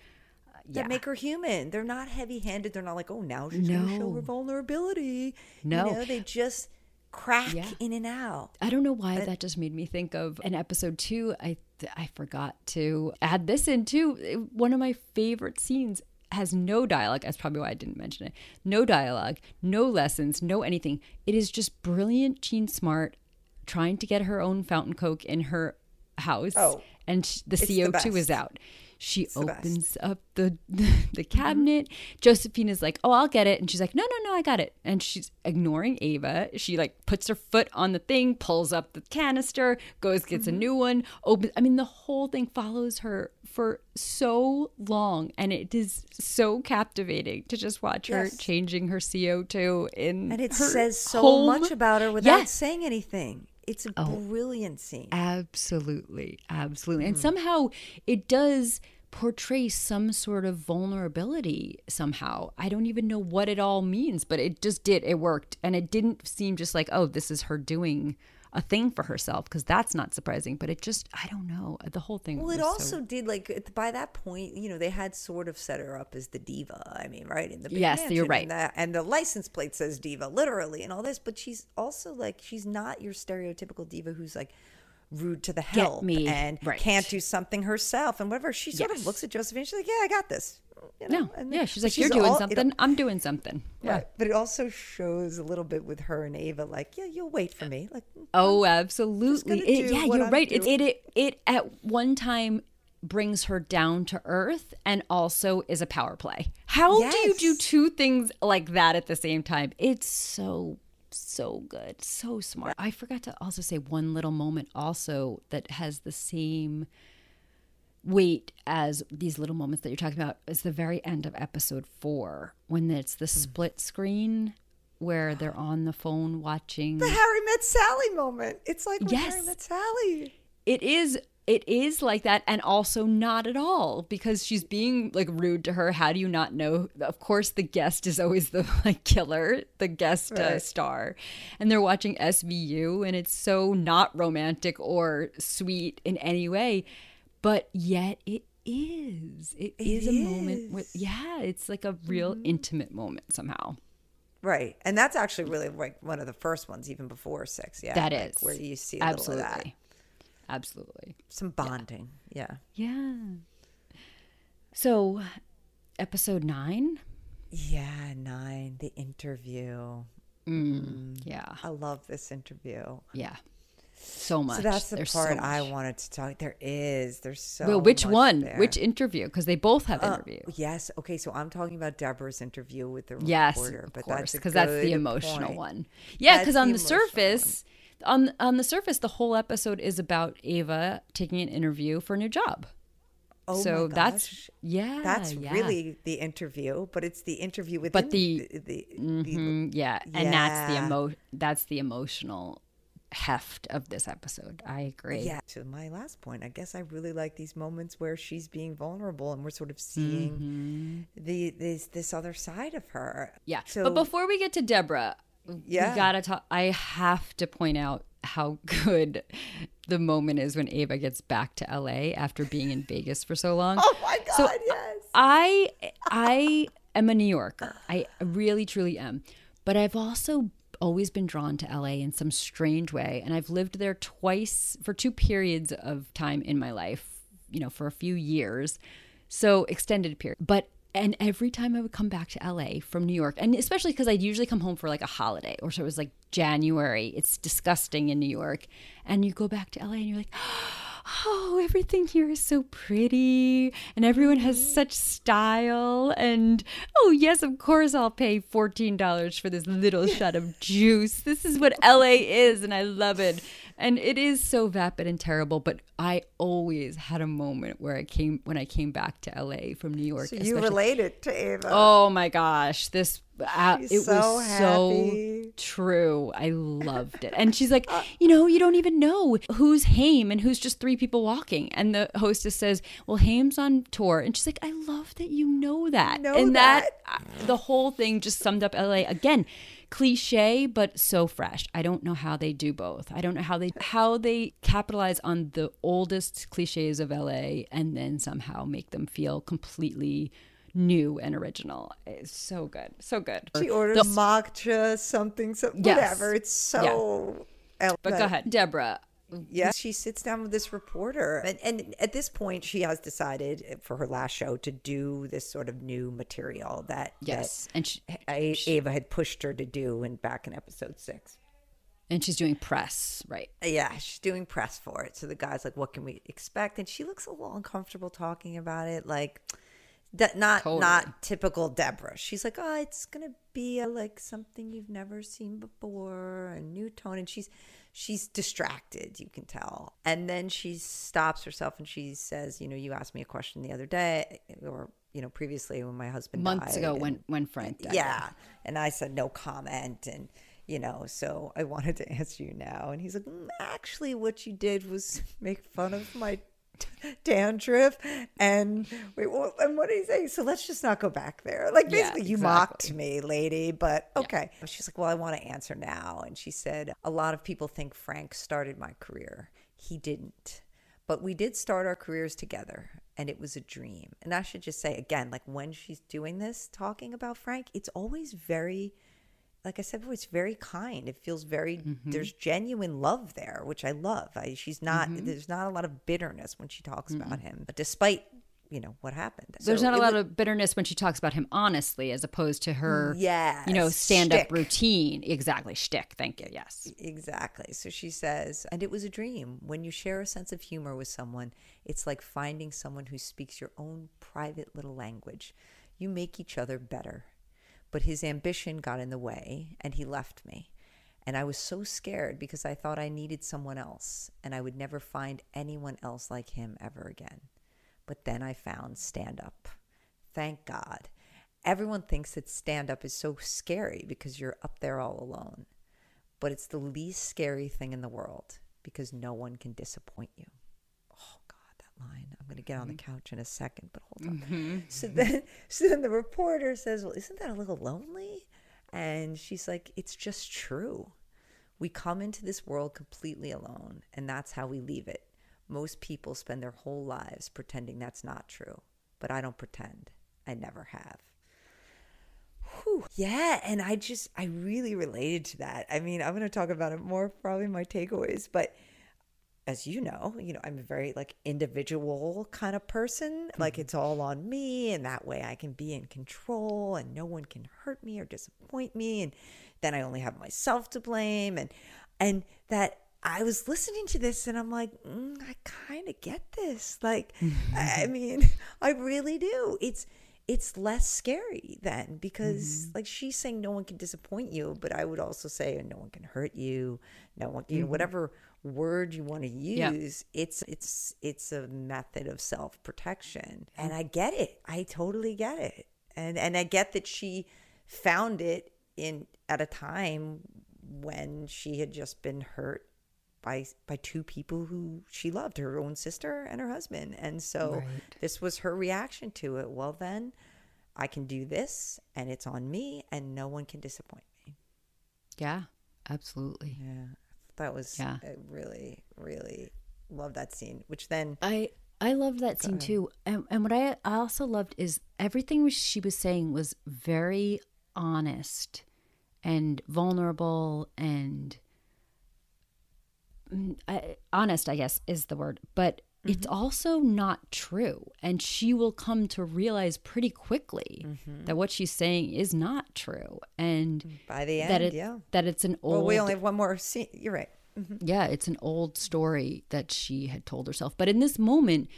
uh, yeah. that make her human they're not heavy handed they're not like oh now she's no. gonna show her vulnerability no you know, they just crack yeah. in and out i don't know why but, that just made me think of an episode two i i forgot to add this in too one of my favorite scenes has no dialogue. That's probably why I didn't mention it. No dialogue, no lessons, no anything. It is just brilliant Jean Smart trying to get her own fountain coke in her house. Oh, and the CO2 is out. She it's opens up the the cabinet. Mm-hmm. Josephine is like, "Oh, I'll get it," and she's like, "No, no, no, I got it." And she's ignoring Ava. She like puts her foot on the thing, pulls up the canister, goes gets mm-hmm. a new one. Opens. I mean, the whole thing follows her for so long, and it is so captivating to just watch yes. her changing her CO two in. And it says so home. much about her without yes. saying anything. It's a oh, brilliant scene. Absolutely. Absolutely. Mm. And somehow it does portray some sort of vulnerability somehow. I don't even know what it all means, but it just did. It worked. And it didn't seem just like, oh, this is her doing a thing for herself because that's not surprising. But it just, I don't know. Uh, the whole thing. Well, it also so... did like by that point, you know, they had sort of set her up as the diva. I mean, right in the yes, you're right, and the, and the license plate says diva literally and all this. But she's also like she's not your stereotypical diva who's like rude to the help and right. can't do something herself and whatever. She sort yes. of looks at Josephine. She's like, "Yeah, I got this." You know? No, and yeah, she's like, she's "You're doing all, something. I'm doing something." Yeah, right. but it also shows a little bit with her and Ava, like, "Yeah, you'll wait for me." Like, mm, oh, absolutely. It, yeah, you're I'm right. It, it it it at one time brings her down to earth and also is a power play. How yes. do you do two things like that at the same time? It's so so good, so smart. I forgot to also say one little moment also that has the same weight as these little moments that you're talking about is the very end of episode four when it's the hmm. split screen where they're on the phone watching the Harry met Sally moment. It's like yes, Harry met Sally. It is it is like that and also not at all because she's being like rude to her how do you not know of course the guest is always the like killer the guest uh, right. uh, star and they're watching svu and it's so not romantic or sweet in any way but yet it is it, it is, is a moment with yeah it's like a real mm-hmm. intimate moment somehow Right. And that's actually really like one of the first ones, even before six. Yeah. That is. Like where you see Absolutely. Absolutely. Some bonding. Yeah. Yeah. So, episode nine? Yeah, nine. The interview. Mm, mm. Yeah. I love this interview. Yeah. So much. So that's the There's part so I wanted to talk. There is. There's so. Well, which one? There. Which interview? Because they both have uh, interviews. Yes. Okay. So I'm talking about Deborah's interview with the yes, reporter. But course, because that's, that's, the emotional point. one. Yeah, because on the, the surface, one on on the surface, the whole episode is about Ava taking an interview for a new job. Oh so that's yeah, that's yeah. really the interview, but it's the interview with but the the, the, mm-hmm, the yeah. yeah, and that's the emo that's the emotional heft of this episode. I agree. Yeah. To my last point, I guess I really like these moments where she's being vulnerable and we're sort of seeing mm-hmm. the this this other side of her. Yeah. So, but before we get to Deborah, yeah. we gotta talk. I have to point out how good the moment is when Ava gets back to LA after being in Vegas for so long. Oh my god, so yes. I I am a New Yorker. I really truly am. But I've also always been drawn to LA in some strange way and I've lived there twice for two periods of time in my life, you know, for a few years. So extended period. But and every time I would come back to LA from New York, and especially because I'd usually come home for like a holiday, or so it was like January. It's disgusting in New York. And you go back to LA and you're like, oh, everything here is so pretty and everyone has mm-hmm. such style. And oh, yes, of course, I'll pay $14 for this little shot of juice. This is what LA is, and I love it. And it is so vapid and terrible. But I always had a moment where I came when I came back to LA from New York. So you related to Ava. Oh my gosh, this uh, it so was so true. I loved it. And she's like, you know, you don't even know who's Haim and who's just three people walking. And the hostess says, well, Haim's on tour. And she's like, I love that you know that. Know and that, that. uh, the whole thing just summed up LA again. Cliche, but so fresh. I don't know how they do both. I don't know how they how they capitalize on the oldest cliches of LA and then somehow make them feel completely new and original. It's so good. So good. She orders The- matcha, something, something Yes. whatever. It's so. but go ahead, Deborah. Yeah, she sits down with this reporter, and, and at this point, she has decided eh, for her last show to do this sort of new material that Yes, and she, that A- Ava had pushed her to do in back in episode six. and she's doing press, right? Uh, yeah, she's doing press for it. So the guy's like, "What can we expect?" And she looks a little uncomfortable talking about it, like that not Totally. not typical Deborah. She's like, "Oh, it's gonna be a, like something you've never seen before, a new tone," and she's she's distracted. You can tell, and then she stops herself and she says, "You know, you asked me a question the other day, or you know, previously when my husband Months ago, and- when when Frank died. yeah. And I said no comment. And, you know, so I wanted to answer you now. And he's like, "Mm, actually, what you did was make fun of my dandruff. And wait, what, and what did he say? So let's just not go back there. Like, Yeah, basically, you exactly. mocked me, lady, but okay. She's like, well, I want to answer now. And she said, a lot of people think Frank started my career. He didn't. But we did start our careers together and it was a dream. And I should just say again, like when she's doing this, talking about Frank, it's always very, like I said before, it's very kind. It feels very, Mm-hmm. there's genuine love there, which I love. I, she's not, there's not a lot of bitterness when she talks about him, but despite, you know, what happened. There's So not a lot wa- of bitterness when she talks about him honestly, as opposed to her, Yes, you know, stand up routine. Exactly, shtick. Thank you. Yes. Exactly. So she says, and it was a dream. When you share a sense of humor with someone, it's like finding someone who speaks your own private little language. You make each other better. But his ambition got in the way and he left me. And I was so scared because I thought I needed someone else and I would never find anyone else like him ever again. But then I found stand up. Thank God. Everyone thinks that stand up is so scary because you're up there all alone but it's the least scary thing in the world because no one can disappoint you. Line! I'm going to get on the mm-hmm. couch in a second, but hold on. Mm-hmm. So then, so then the reporter says, "Well, isn't that a little lonely?" And she's like, "It's just true. We come into this world completely alone, and that's how we leave it. Most people spend their whole lives pretending that's not true, but I don't pretend. I never have." Whew. Yeah, and I just I really related to that. I mean, I'm going to talk about it more probably my takeaways, but as you know, you know, I'm a very like individual kind of person. Like mm-hmm. it's all on me and that way I can be in control and no one can hurt me or disappoint me and then I only have myself to blame and and that I was listening to this and I'm like, mm, I kind of get this. Like I I mean, I really do. It's it's less scary then because mm-hmm. like she's saying no one can disappoint you but i would also say no one can hurt you no one you know mm-hmm. whatever word you want to Yeah. use it's it's it's a method of self-protection. And i get it. I totally get it. And and i get that she found it in at a time when she had just been hurt by by two people who she loved her own sister and her husband. And so Right. this was her reaction to it. Well then i can do this and it's on me and no one can disappoint me. Yeah, absolutely. yeah that was Yeah. I really really love that scene which then I I loved that scene too, and and what I I also loved is everything she was saying was very honest and vulnerable and mm, I, honest. I guess is the word, but it's mm-hmm. also not true, and she will come to realize pretty quickly mm-hmm. that what she's saying is not true, and mm, by the end that it yeah. that it's an old well we only have one more scene you're right. Mm-hmm. Yeah, it's an old story that she had told herself. But in this moment,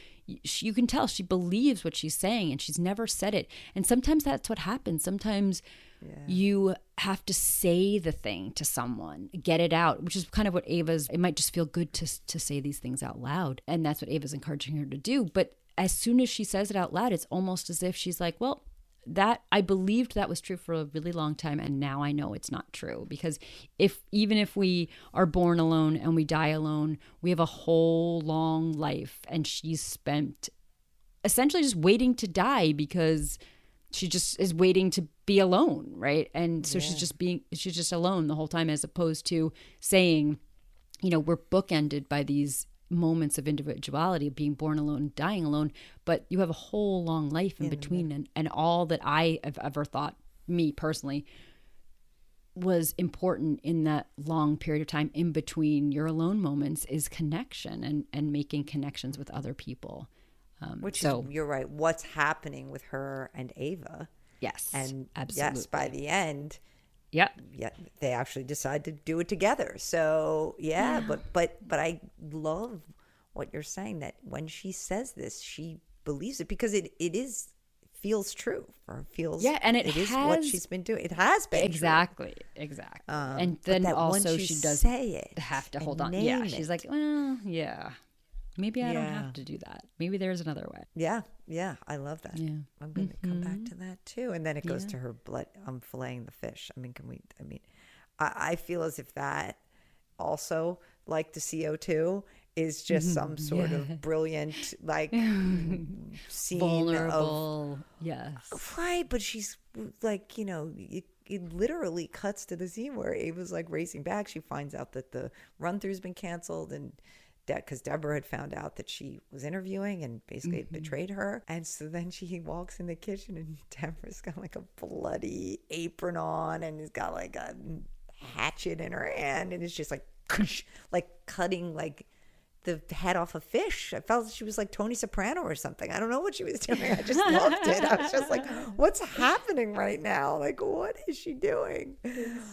she, you can tell she believes what she's saying and she's never said it. And sometimes that's what happens. Sometimes yeah. you have to say the thing to someone, get it out, which is kind of what Ava's, it might just feel good to, to say these things out loud. And that's what Ava's encouraging her to do. But as soon as she says it out loud, it's almost as if she's like, well, that I believed that was true for a really long time and now I know it's not true because if even if we are born alone and we die alone we have a whole long life and she's spent essentially just waiting to die because she just is waiting to be alone right and so yeah. she's just being she's just alone the whole time as opposed to saying you know we're bookended by these moments of individuality of being born alone dying alone but you have a whole long life in yeah, between. And, and all that i have ever thought me personally was important in that long period of time in between your alone moments is connection and and making connections with other people. Um, which so, is you're right what's happening with her and ava. Yes and absolutely. yes by the end yeah. Yeah they actually decide to do it together. So yeah, yeah, but but but i love what you're saying that when she says this she believes it because it it is feels true or feels yeah and it, it has, is what she's been doing. It has been exactly true. exactly um, and then also she does say it have to hold on. Yeah it. she's like well yeah Maybe I yeah. don't have to do that. Maybe there's another way. Yeah, yeah, I love that. Yeah, I'm going to mm-hmm. come back mm-hmm. to that too. And then it goes yeah. to her blood. I'm filleting the fish. I mean, can we? I mean, I, I feel as if that also, like the CO2, is just mm-hmm. some sort yeah. of brilliant like scene vulnerable of, yes right but she's like you know it, it literally cuts to the scene where ava's like racing back she finds out that the run through's been canceled and because De- Deborah had found out that she was interviewing and basically mm-hmm. betrayed her. And so then she walks in the kitchen and Deborah's got like a bloody apron on and he's got like a hatchet in her hand and it's just like like cutting like the head off a fish. I felt she was like Tony Soprano or something. I don't know what she was doing. I just loved it. I was just like, what's happening right now? Like, what is she doing?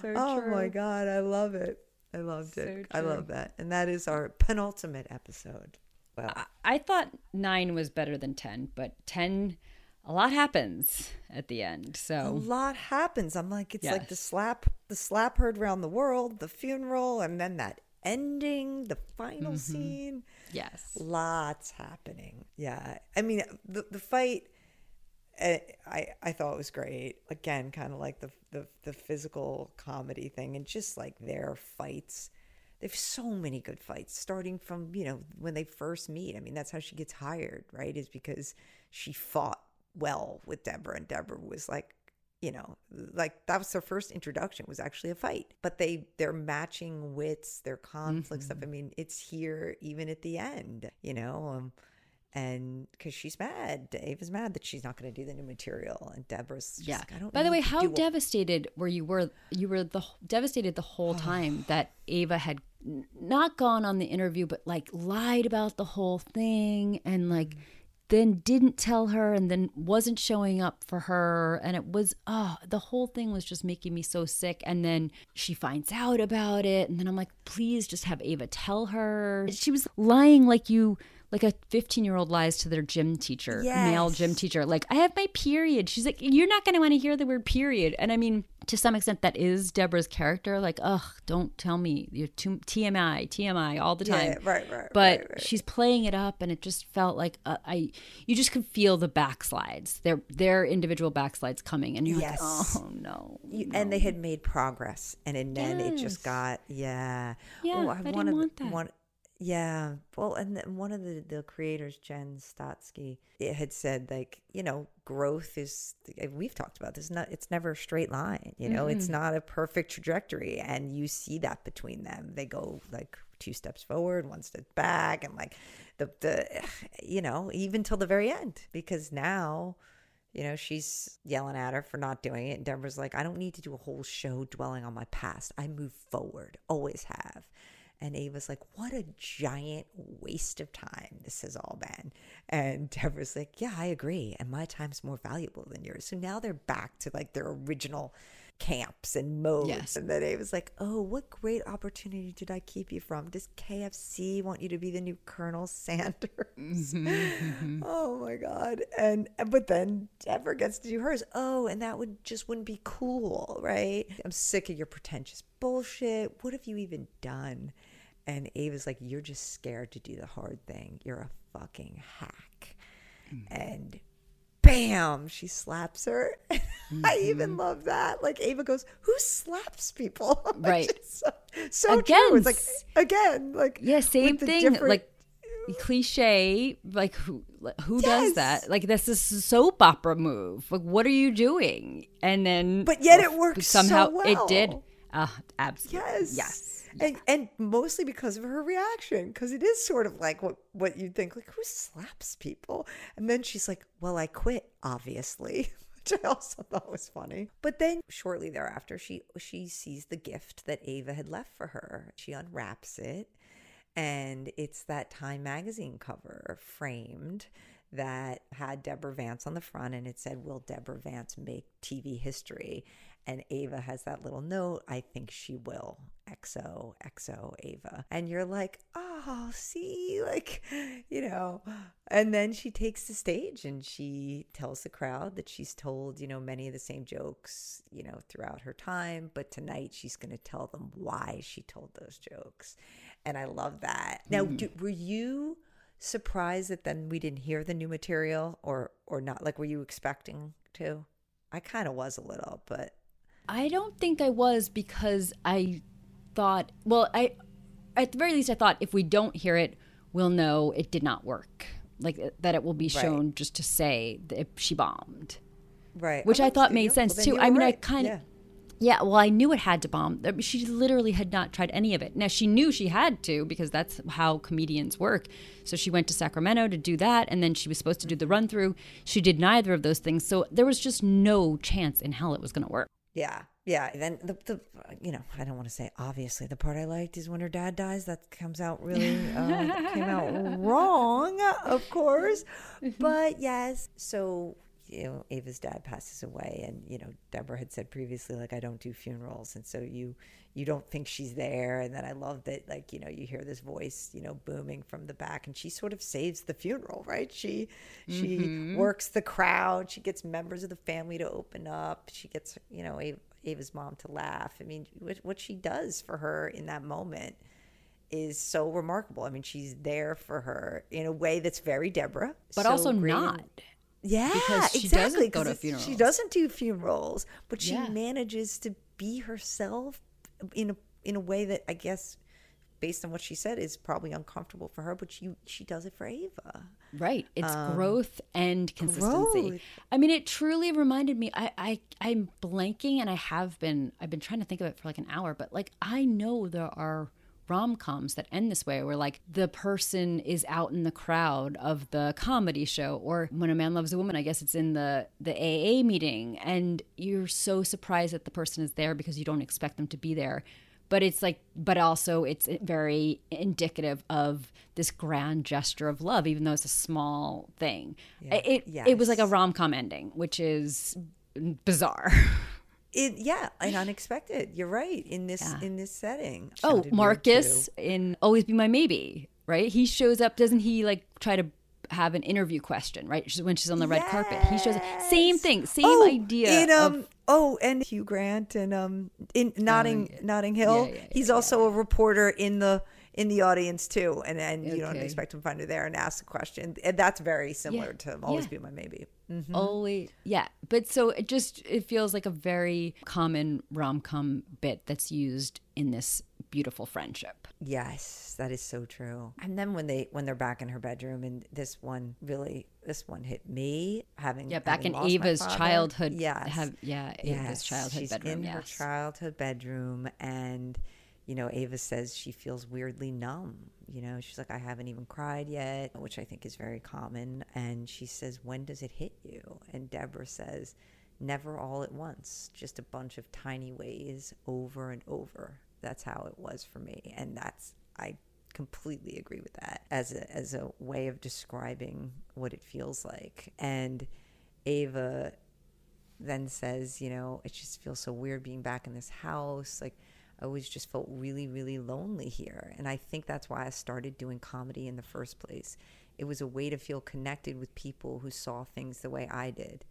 So oh true. my God, I love it. I loved so it. True. I love that. And that is our penultimate episode. Well, I, I thought nine was better than 10, but 10, a lot happens at the end. So a lot happens. I'm like, it's yes. like the slap, the slap heard around the world, the funeral, and then that ending, the final mm-hmm. scene. Yes. Lots happening. Yeah. I mean, the, the fight I I thought it was great. Again, kind of like the, the the physical comedy thing, and just like their fights. They've so many good fights, starting from you know when they first meet. I mean, that's how she gets hired, right? Is because she fought well with Deborah, and Deborah was like, you know, like that was their first introduction was actually a fight. But they they're matching wits, their conflict mm-hmm. stuff. I mean, it's here even at the end, you know. Um, and because she's mad, Dave is mad that she's not going to do the new material, and Deborah's just, yeah. By the way, how devastated were you? Were you were the devastated the whole time that Ava had not gone on the interview, but like lied about the whole thing, and like mm. then didn't tell her, and then wasn't showing up for her, and it was oh, the whole thing was just making me so sick. And then she finds out about it, and then I'm like, please just have Ava tell her. She was lying like you like a 15 year old lies to their gym teacher, yes. male gym teacher, like, I have my period. She's like, you're not going to want to hear the word period. And I mean, to some extent, that is Deborah's character. Like, ugh, don't tell me. You're too, TMI, TMI all the time. Yeah, right, right. But right, right. she's playing it up, and it just felt like uh, I, you just could feel the backslides, their their individual backslides coming, and you're yes. like, oh no, you, no, And they had made progress, and, then yes. it just got, yeah. Yeah, oh, I, I didn't want that. Yeah. Well, and one of the, the creators, Jen Statsky, it had said like, you know, growth is eh, we've talked about this, not it's never a straight line, you know, mm-hmm. it's not a perfect trajectory. And you see that between them. They go like two steps forward, one step back, and like the the you know, even till the very end. Because now you know, she's yelling at her for not doing it. And Deborah's like, I don't need to do a whole show dwelling on my past. I move forward, always have. And Ava's like, what a giant waste of time this has all been. And Deborah's like, yeah, I agree. And my time's more valuable than yours. So now they're back to like their original camps and modes. Yes. And then Ava's like, oh, what great opportunity did I keep you from? Does KFC want you to be the new Colonel Sanders? Mm-hmm, oh my God. And but then Deborah gets to do hers. Oh, and that would just wouldn't be cool, right? I'm sick of your pretentious bullshit. What have you even done? And Ava's like, You're just scared to do the hard thing. You're a fucking hack. And bam, she slaps her. I even love that. Like Ava goes, Who slaps people? Right. so, so Again, true. It's like again, like Yeah, same thing. different- Like cliche. Like who who does that? Like this is a soap opera move. Like what are you doing? And then, But yet it works somehow. so It did. Uh, absolutely. Yes. Yes. And and mostly because of her reaction, because it is sort of like what what you'd think, like who slaps people? And then she's like, "Well, I quit, obviously," which I also thought was funny. But then shortly thereafter, she she sees the gift that Ava had left for her. She unwraps it, and it's that Time magazine cover framed that had Deborah Vance on the front, and it said, "Will Deborah Vance make TV history?" And Ava has that little note, I think she will. XO, XO, Ava. And you're like, oh, see, like, you know. And then she takes the stage and she tells the crowd that she's told, you know, many of the same jokes, you know, throughout her time. But tonight she's going to tell them why she told those jokes. And I love that. Now, hmm. do, were you surprised that then we didn't hear the new material or or not? Like, were you expecting to? I kind of was a little, but I don't think I was because I thought, well, I at the very least I thought if we don't hear it, we'll know it did not work. Like uh, that it will be shown just to say that she bombed. right, Which Oh, I thought made sense well, too. I mean, I kind of Yeah. Yeah, well, I knew it had to bomb. She literally had not tried any of it. Now, she knew she had to because that's how comedians work. So she went to Sacramento to do that, and then she was supposed to do the run through. She did neither of those things. So there was just no chance in hell it was going to work. Yeah, yeah. Then the, the you know I don't want to say obviously the part I liked is when her dad dies. That comes out really uh, came out wrong, of course. But yes, so you know Ava's dad passes away, and you know Deborah had said previously like I don't do funerals, and so you you don't think she's there, and then I love that like you know you hear this voice you know booming from the back, and she sort of saves the funeral, right? She she mm-hmm. works the crowd, she gets members of the family to open up, she gets you know Ava, Ava's mom to laugh. I mean, what, what she does for her in that moment is so remarkable. I mean, she's there for her in a way that's very Deborah, But so also great not. Yeah, Because she exactly. doesn't go to it's- She doesn't do funerals, but she Yeah. manages to be herself in a in a way that I guess, based on what she said, is probably uncomfortable for her. But she she does it for Ava. Right. It's growth and consistency. Um, growth. I mean, it truly reminded me. I, I I'm blanking, and I have been. I've been trying to think of it for like an hour, but like I know there are rom coms that end this way, where like the person is out in the crowd of the comedy show, or when a man loves a woman, I guess it's in the the AA meeting, and you're so surprised that the person is there because you don't expect them to be there. But it's like but also it's very indicative of this grand gesture of love even though it's a small thing. It it was like a rom-com ending which is bizarre It yeah, and unexpected. You're right in this Yeah. in this setting. oh marcus in always be my maybe right? He shows up doesn't he like try to have an interview question right? When she's on the red carpet he shows up. Same thing same Oh, idea in of- um oh and Hugh Grant and um in Notting Notting Hill. Yeah, yeah, he's also a reporter in the in the audience too and and you don't expect him to find her there and ask a question and that's very similar to always Yeah. be my maybe mm-hmm. Always, yeah. But so it just it feels like a very common rom com bit that's used in this beautiful friendship. yes that is so true and then when they when they're back in her bedroom and this one really this one hit me having Yeah, back having in Ava's childhood. yes have, yeah, Ava's childhood she's bedroom. in her childhood bedroom, and you know, Ava says she feels weirdly numb. You know, she's like, I haven't even cried yet, which I think is very common. And she says, When does it hit you? And Deborah says, Never all at once, just a bunch of tiny ways over and over. That's how it was for me, and that's I completely agree with that as a as a way of describing what it feels like. And Ava then says, you know, it just feels so weird being back in this house. Like, I always just felt really, really lonely here. And I think that's why I started doing comedy in the first place. It was a way to feel connected with people who saw things the way I did.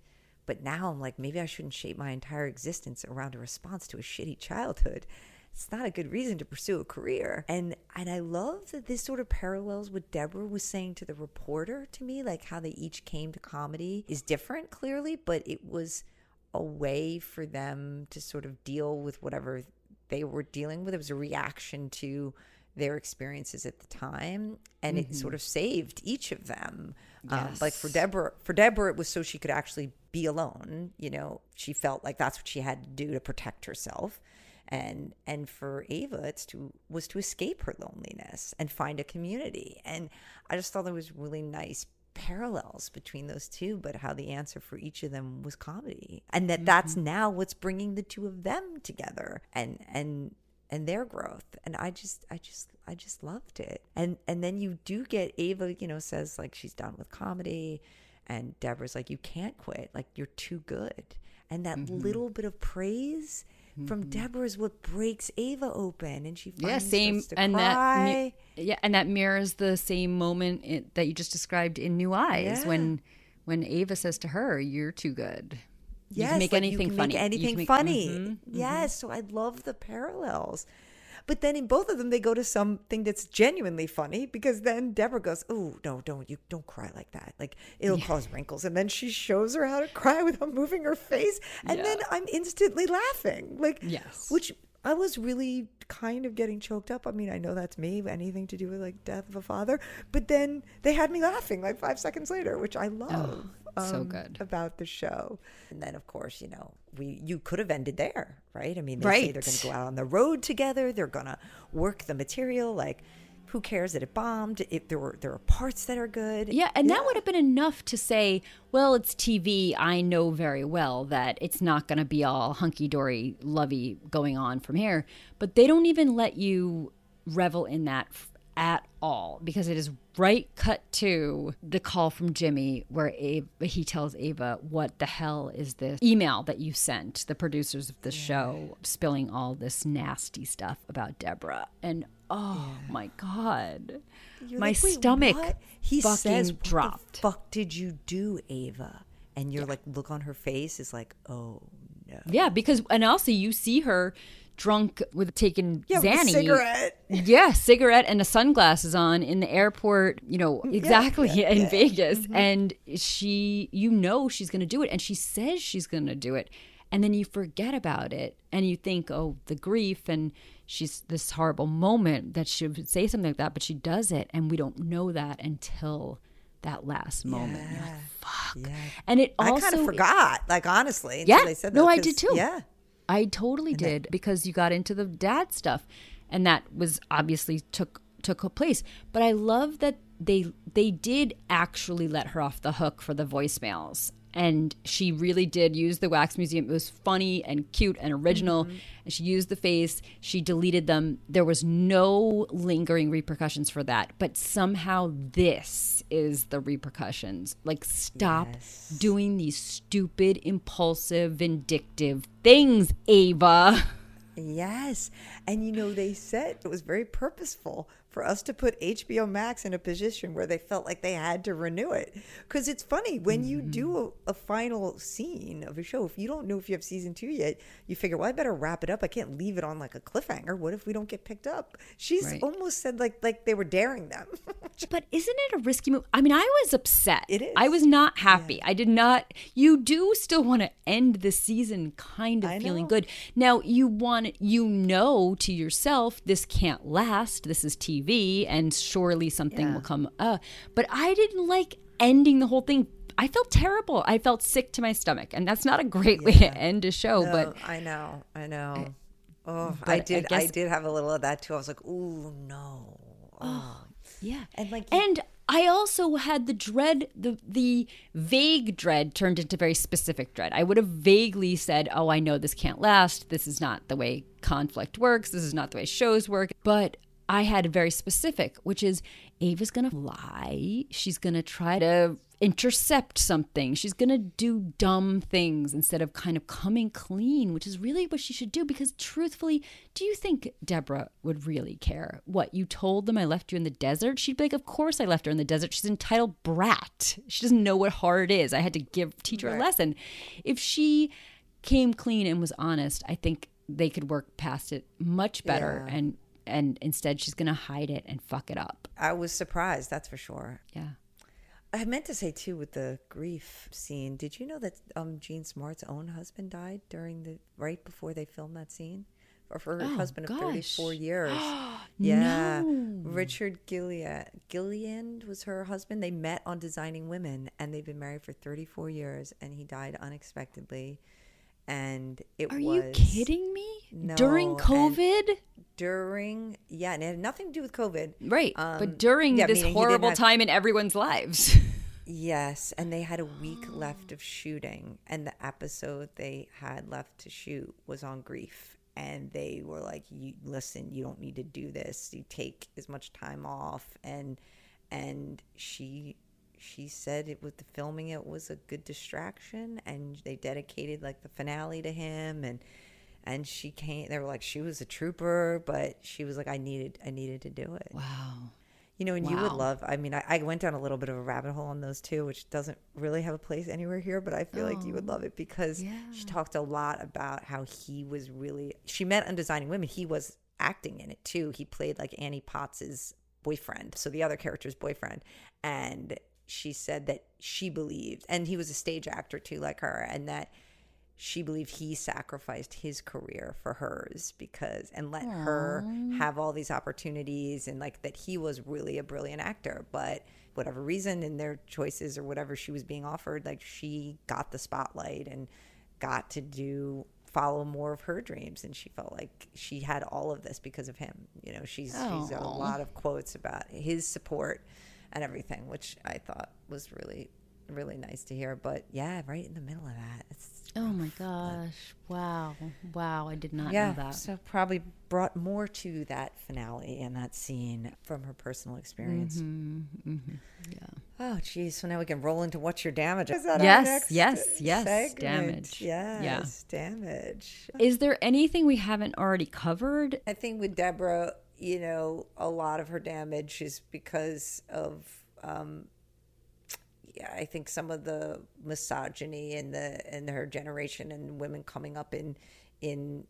But now I'm like, maybe I shouldn't shape my entire existence around a response to a shitty childhood. It's not a good reason to pursue a career. And and I love that this sort of parallels what Deborah was saying to the reporter to me, like how they each came to comedy is different clearly, but it was a way for them to sort of deal with whatever they were dealing with. It was a reaction to their experiences at the time, and mm-hmm. it sort of saved each of them. Yes. Um, like for Deborah, for Deborah, it was so she could actually be alone. You know, she felt like that's what she had to do to protect herself, and and for Ava, it's to was to escape her loneliness and find a community. And I just thought there was really nice parallels between those two but how the answer for each of them was comedy. And that mm-hmm. that's now what's bringing the two of them together and and and their growth. And i just i just i just loved it. And and then you do get ava you know says like she's done with comedy. And deborah's like you can't quit. Like you're too good. And that mm-hmm. little bit of praise mm-hmm. from deborah is what breaks ava open and she yeah same and cry. that yeah and that mirrors the same moment in, that you just described in new eyes yeah. when when ava says to her you're too good Yes, you can make like anything can funny. Make anything make, funny. Mm-hmm, yes, mm-hmm. so I love the parallels. But then in both of them, they go to something that's genuinely funny because then Deborah goes, "Oh no, don't you don't cry like that. Like it'll yeah. cause wrinkles." And then she shows her how to cry without moving her face, and yeah. then I'm instantly laughing. Like yes, which I was really kind of getting choked up. I mean, I know that's me, anything to do with like death of a father, but then they had me laughing like five seconds later, which I oh, love. Oh, um, so good about the show. And then, of course, you know, we you could have ended there, right? I mean, they right. say they're going to go out on the road together. They're going to work the material, like who cares that it bombed? If there were there are parts that are good. Yeah, and yeah. that would have been enough to say, well, it's TV. I know very well that it's not going to be all hunky dory, lovey going on from here. But they don't even let you revel in that at all because it is right cut to the call from Jimmy where Ava, he tells Ava, What the hell is this email that you sent the producers of the yeah. show spilling all this nasty stuff about Deborah? And oh yeah. my God. You're my like, stomach what? he says, what dropped. fuck did you do, Ava? And you're yeah. like, look on her face is like, oh no. Yeah, because, and also you see her drunk with taking yeah, Zanny. cigarette. Yeah, cigarette and the sunglasses on in the airport, you know, exactly yeah, yeah, in Vegas. Mm-hmm. And she, you know, she's going to do it. And she says she's going to do it. And then you forget about it and you think, oh, the grief and she's this horrible moment that she would say something like that, but she does it. And we don't know that until that last moment. Like, Fuck. And it also. I kind of forgot, like, honestly. Yeah. They said that, no, I did too. Yeah. I totally and did because you got into the dad stuff, and that was obviously took took place. But I love that they they did actually let her off the hook for the voicemails and she really did use the wax museum. It was funny and cute and original. Mm-hmm. and she used the face. She deleted them. There was no lingering repercussions for that. But somehow this is the repercussions. Like stop yes. doing these stupid impulsive vindictive things ava. Yes. And you know they said it was very purposeful for us to put HBO Max in a position where they felt like they had to renew it. Because it's funny when mm-hmm. you do mm-hmm. a, a, final scene of a show, if you don't know if you have season two yet, you figure, well, I better wrap it up. I can't leave it on like a cliffhanger. What if we don't get picked up? She's right. almost said like like they were daring them. but isn't it a risky move? I mean, I was upset. It is. I was not happy. Yeah. I did not. You do still want to end the season kind of I feeling know. good. Now you want you know to yourself this can't last. This is TV TV and surely something yeah. will come. Uh, but I didn't like ending the whole thing. I felt terrible. I felt sick to my stomach, and that's not a great yeah. way to end a show. No, but I know, I know. oh, I did. I, guess, I, did have a little of that too. I was like, "Ooh, no." Oh, oh yeah, and like, and I also had the dread, the the vague dread turned into very specific dread. I would have vaguely said, "Oh, I know this can't last. This is not the way conflict works. This is not the way shows work." But I had very specific, which is Ava's gonna lie. She's gonna try to intercept something. She's gonna do dumb things instead of kind of coming clean, which is really what she should do. Because truthfully, do you think Deborah would really care? What you told them I left you in the desert? She'd be like, Of course I left her in the desert. She's an entitled brat. She doesn't know what hard is. I had to give teach her right. a lesson. If she came clean and was honest, I think they could work past it much better yeah. and and instead she's going to hide it and fuck it up. I was surprised, that's for sure. Yeah. I meant to say too with the grief scene. Did you know that um, Jean Smart's own husband died during the right before they filmed that scene? Or for her oh, husband gosh. of 34 years. yeah. No. Richard Gilliland, Gilliland was her husband. They met on Designing Women and they've been married for 34 years and he died unexpectedly and it Are was. you kidding me? No, during COVID? During, yeah, and it had nothing to do with COVID. Right. Um, but during yeah, this horrible have, time in everyone's lives. yes. And they had a week left of shooting, and the episode they had left to shoot was on grief. And they were like, you, listen, you don't need to do this. You take as much time off. And, and she she said it with the filming it was a good distraction and they dedicated like the finale to him and and she came they were like she was a trooper but she was like i needed i needed to do it wow you know and wow. you would love i mean I, I, went down a little bit of a rabbit hole on those two which doesn't really have a place anywhere here but i feel oh, like you would oh, love it because yeah. she talked a lot about how he was really she met on designing women he was acting in it too he played like annie potts's boyfriend so the other character's boyfriend and she said that she believed, and he was a stage actor too, like her, and that she believed he sacrificed his career for hers because and let Aww. her have all these opportunities and like that he was really a brilliant actor. But whatever reason in their choices or whatever she was being offered like she got the spotlight and got to do follow more of her dreams. And she felt like she had all of this because of him. You know she's she's a lot of quotes about his support and everything, which I thought was really really nice to hear. But yeah, right in the middle of that, it's oh my gosh, wow, wow! I did not yeah, know that. So probably brought more to that finale and that scene from her personal experience. Mm-hmm, mm-hmm, yeah. Oh, geez. So now we can roll into what's your damage? Is that yes, yes, yes. Segment? Damage. Yes, yeah. damage. Is there anything we haven't already covered? I think with Deborah, you know, a lot of her damage is because of, um, yeah, I think some of the misogyny in the in her generation and women coming up in in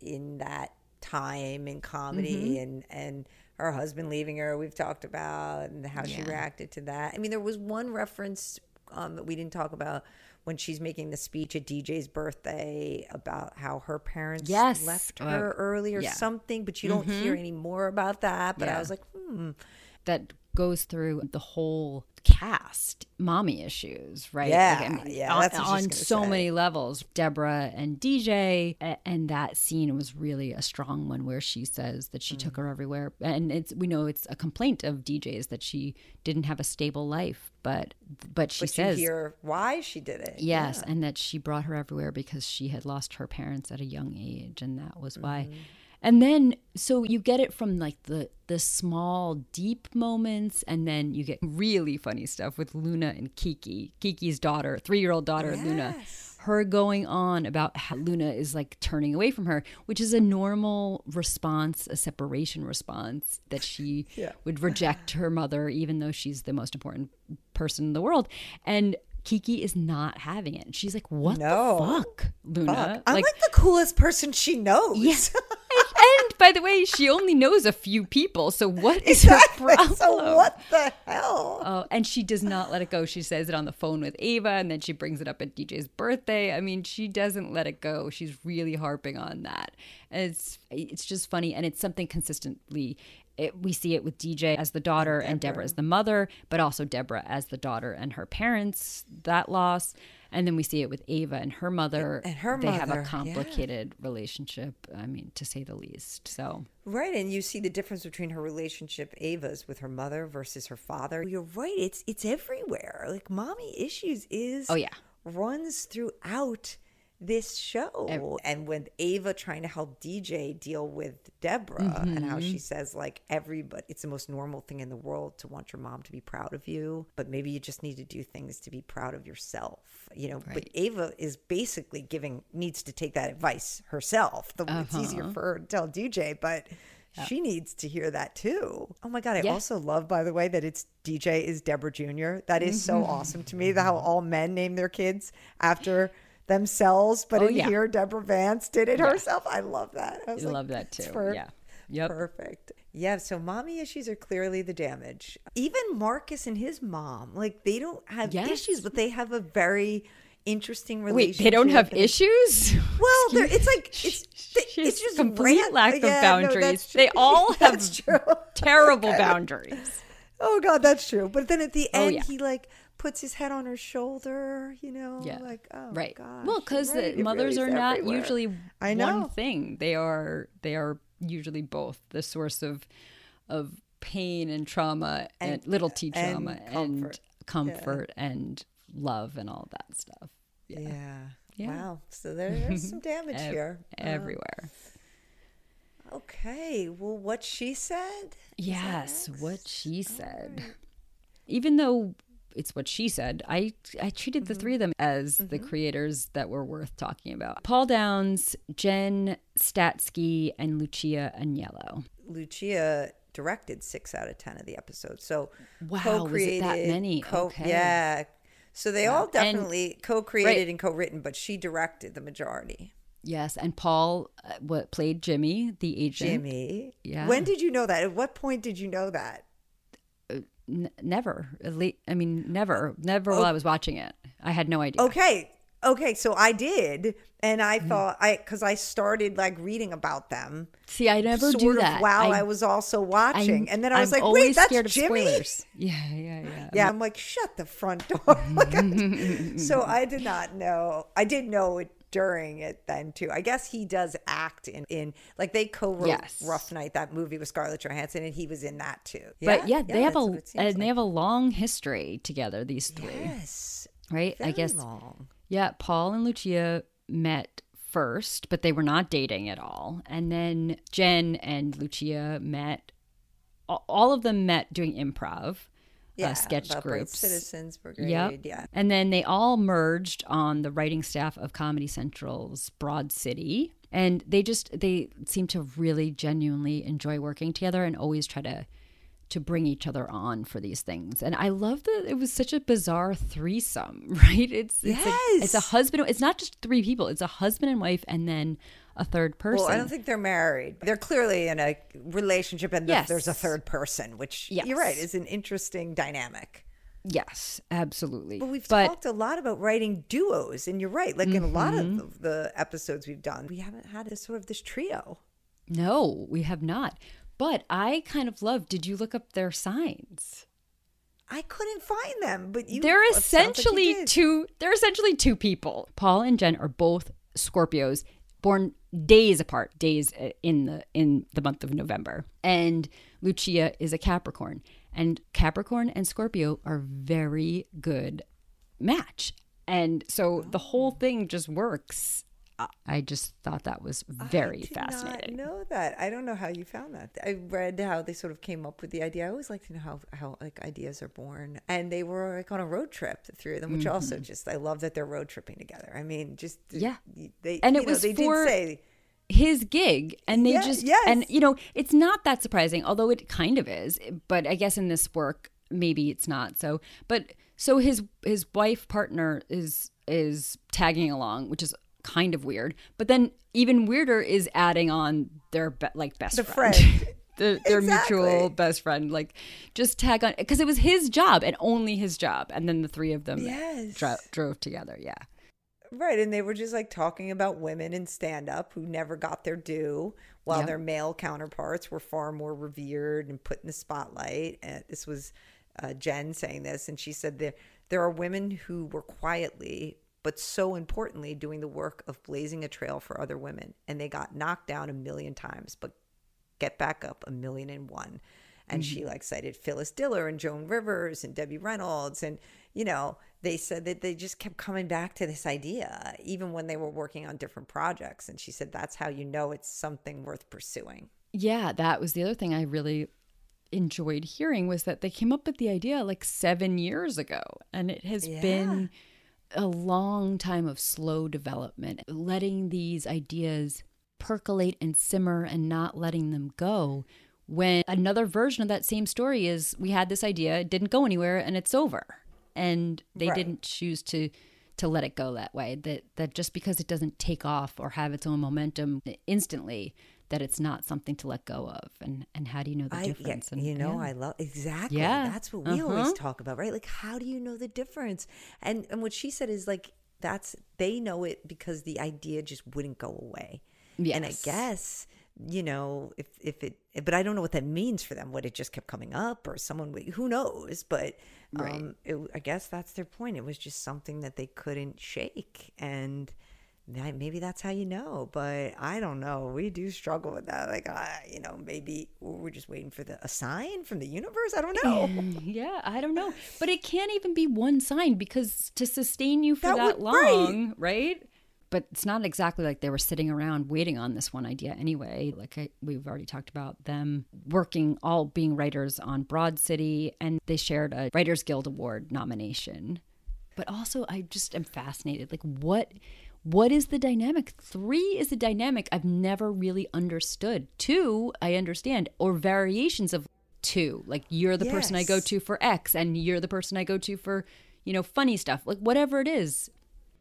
in that time in comedy mm-hmm. and and her husband leaving her we've talked about and how yeah. she reacted to that. I mean, there was one reference um, that we didn't talk about when she's making the speech at DJ's birthday about how her parents yes. left her uh, early or yeah. something, but you don't mm-hmm. hear any more about that. But yeah. I was like, hmm. That goes through the whole cast mommy issues, right? Yeah, like, I mean, yeah. On, on so say. many levels. Deborah and DJ, and that scene was really a strong one where she says that she mm. took her everywhere, and it's we know it's a complaint of DJ's that she didn't have a stable life, but but she but says hear why she did it. Yes, yeah. and that she brought her everywhere because she had lost her parents at a young age, and that was why. And then so you get it from like the the small deep moments and then you get really funny stuff with luna and kiki kiki's daughter three-year-old daughter yes. luna her going on about how luna is like turning away from her which is a normal response a separation response that she yeah. would reject her mother even though she's the most important person in the world and Kiki is not having it. She's like, "What no. the fuck, Luna?" Fuck. I'm like, like, the coolest person she knows. Yes. and by the way, she only knows a few people. So what is exactly. her problem? So what the hell? Oh, and she does not let it go. She says it on the phone with Ava, and then she brings it up at DJ's birthday. I mean, she doesn't let it go. She's really harping on that. And it's it's just funny, and it's something consistently it, we see it with DJ as the daughter Deborah. and Deborah as the mother, but also Deborah as the daughter and her parents, that loss. And then we see it with Ava and her mother. And her they mother. have a complicated yeah. relationship, I mean, to say the least. So Right, and you see the difference between her relationship Ava's with her mother versus her father. You're right, it's it's everywhere. Like mommy issues is Oh yeah. runs throughout this show. and with Ava trying to help DJ deal with Deborah and how Mm-hmm. she says, like, everybody, it's the most normal thing in the world to want your mom to be proud of you, but maybe you just need to do things to be proud of yourself, you know. But Ava is basically giving, needs to take that advice herself. The, It's Uh-huh. easier for her to tell DJ, but. She needs to hear that too. Oh my God. I Yeah. also love, by the way, that it's DJ is Deborah Jr. That is so Mm-hmm. awesome to me. That how all men name their kids after themselves, but Oh, in yeah. here, Deborah Vance did it herself. I love that. I like, love that too. per- yeah. Yep. Perfect. Yeah. So mommy issues are clearly the damage. Even Marcus and his mom, like they don't have Yes. issues, but they have a very interesting Wait, relationship. they don't have issues? Well, it's like it's She it's just complete rant- lack of Yeah, no, boundaries. that's they all have terrible boundaries. Oh God, that's true. But then at the Oh, end, yeah. he like puts his head on her shoulder. You know, Yeah. like oh right. gosh, well, because right, mothers really are not everywhere. usually I know. one thing. They are they are usually both the source of of pain and trauma and, little t and trauma and comfort. comfort, and love and all that stuff. Yeah. Yeah. Wow. So there's some damage Ev- here. Uh, everywhere. Okay. Well, what she said. Yes, what she said. Even though it's what she said, I I treated the three of them as the creators that were worth talking about. Paul Downs, Jen Statsky, and Lucia Aniello. Lucia directed six out of ten of the episodes. So Wow, was it that many? Okay. Yeah. So they all And- definitely co-created right. and co-written, but she directed the majority. Yes, and Paul uh, what played Jimmy, the agent. Jimmy. Yeah. When did you know that? At what point did you know that? N- never. At least, I mean, never. Never while I was watching it. I had no idea. Okay. Okay, so I did, and I Mm-hmm. thought I because I started like reading about them, See, I never sort do of that. while I, was also watching, and then I was I'm like, "Wait, that's Jimmy." Yeah, yeah, yeah. Yeah, I'm like, shut the front door. Like, I- so I did not know. I did know it during it then too. I guess he does act in in like they co-wrote Yes. Rough Night, that movie with Scarlett Johansson, and he was in that too. But yeah, they have a what it seems and they have a long history together. These three, yes, right? I guess long. yeah. Paul and Lucia met first, but they were not dating at all. And then Jen and Lucia met. All of them met doing improv, Yeah, uh, sketch groups. Citizens Brigade. Yep. Yeah. And then they all merged on the writing staff of Comedy Central's Broad City. And they just they seem to really genuinely enjoy working together and always try to to bring each other on for these things. And I love that it was such a bizarre threesome, right? It's it's a, it's a husband it's not just three people, it's a husband and wife and then a third person. Well, I don't think they're married. They're clearly in a relationship, and Yes. there's a third person, which Yes. you're right is an interesting dynamic. yes, absolutely. But we've but talked a lot about writing duos, and you're right. Like in a lot Mm-hmm. of the, the episodes we've done, we haven't had this sort of this trio. no, we have not. But I kind of love did you look up their signs? I couldn't find them, but you. they're sounds like essentially two they're essentially two people paul and jen are both scorpios born days apart days uh, in the in the month of november and lucia is a capricorn and capricorn and scorpio are very good match and so the whole thing just works I- just thought that was very I did fascinating Not know that. I don't know how you found that. I read how they sort of came up with the idea. I always like to know how how like ideas are born, and they were like on a road trip, the three of them, which also just I love that they're road tripping together. I mean, just Mm-hmm. Yeah. they And it know, was they for- did say his gig and they just yes. and you know it's not that surprising although it kind of is but i guess in this work maybe it's not so but so his his wife partner is is tagging along which is kind of weird but then even weirder is adding on their be- like best The friend, friend. the, their Exactly. mutual best friend like just tag on because it was his job and only his job and then the three of them Yes. dro- drove together yeah Right, and they were just like talking about women in stand up who never got their due, while Yep. their male counterparts were far more revered and put in the spotlight. And this was uh, Jen saying this, and she said there there are women who were quietly but so importantly doing the work of blazing a trail for other women, and they got knocked down a million times, but get back up a million and one. and she mm-hmm. like cited Phyllis Diller and Joan Rivers and Debbie Reynolds and you know they said that they just kept coming back to this idea even when they were working on different projects and she said that's how you know it's something worth pursuing. Yeah, that was the other thing I really enjoyed hearing was that they came up with the idea like 7 years ago and it has Yeah. been a long time of slow development, letting these ideas percolate and simmer and not letting them go. When another version of that same story is we had this idea, it didn't go anywhere, and it's over. And they Right. didn't choose to to let it go that way. That that just because it doesn't take off or have its own momentum instantly, that it's not something to let go of. And and how do you know the I, yeah, difference? and, you know, yeah. I love exactly. Yeah. That's what we always Uh-huh. talk about, right? Like, how do you know the difference? And and what she said is like that's they know it because the idea just wouldn't go away. And I guess you know if if it, but I don't know what that means for them. What it just kept coming up, or someone who knows? But Right. um, it, I guess that's their point. It was just something that they couldn't shake, and that- maybe that's how you know. But I don't know. We do struggle with that. Like, uh, you know, maybe we're just waiting for the a sign from the universe. I don't know. Yeah, I don't know. But it can't even be one sign because to sustain you for That that, would- right. long, right? But it's not exactly like they were sitting around waiting on this one idea anyway. Like I, we've already talked about them working, all being writers on Broad City, and they shared a Writers Guild Award nomination. But also, I just am fascinated. Like, what, what is the dynamic? Three is a dynamic I've never really understood. Two, I understand, or variations of two. Like, you're the person I go to for X, and you're the person I go to for, you know, funny stuff. Like, whatever it is.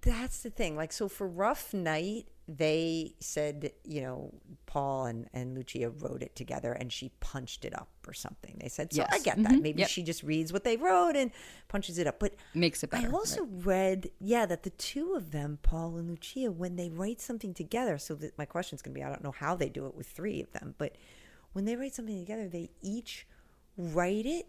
That's the thing. Like, so for Rough Night, they said, you know, Paul and, and Lucia wrote it together and she punched it up or something. They said, so I get that. Mhm. Maybe Yep. she just reads what they wrote and punches it up. But Makes it better, I also read, yeah, that the two of them, Paul and Lucia, when they write something together, so that my question is going to be I don't know how they do it with three of them, but when they write something together, they each write it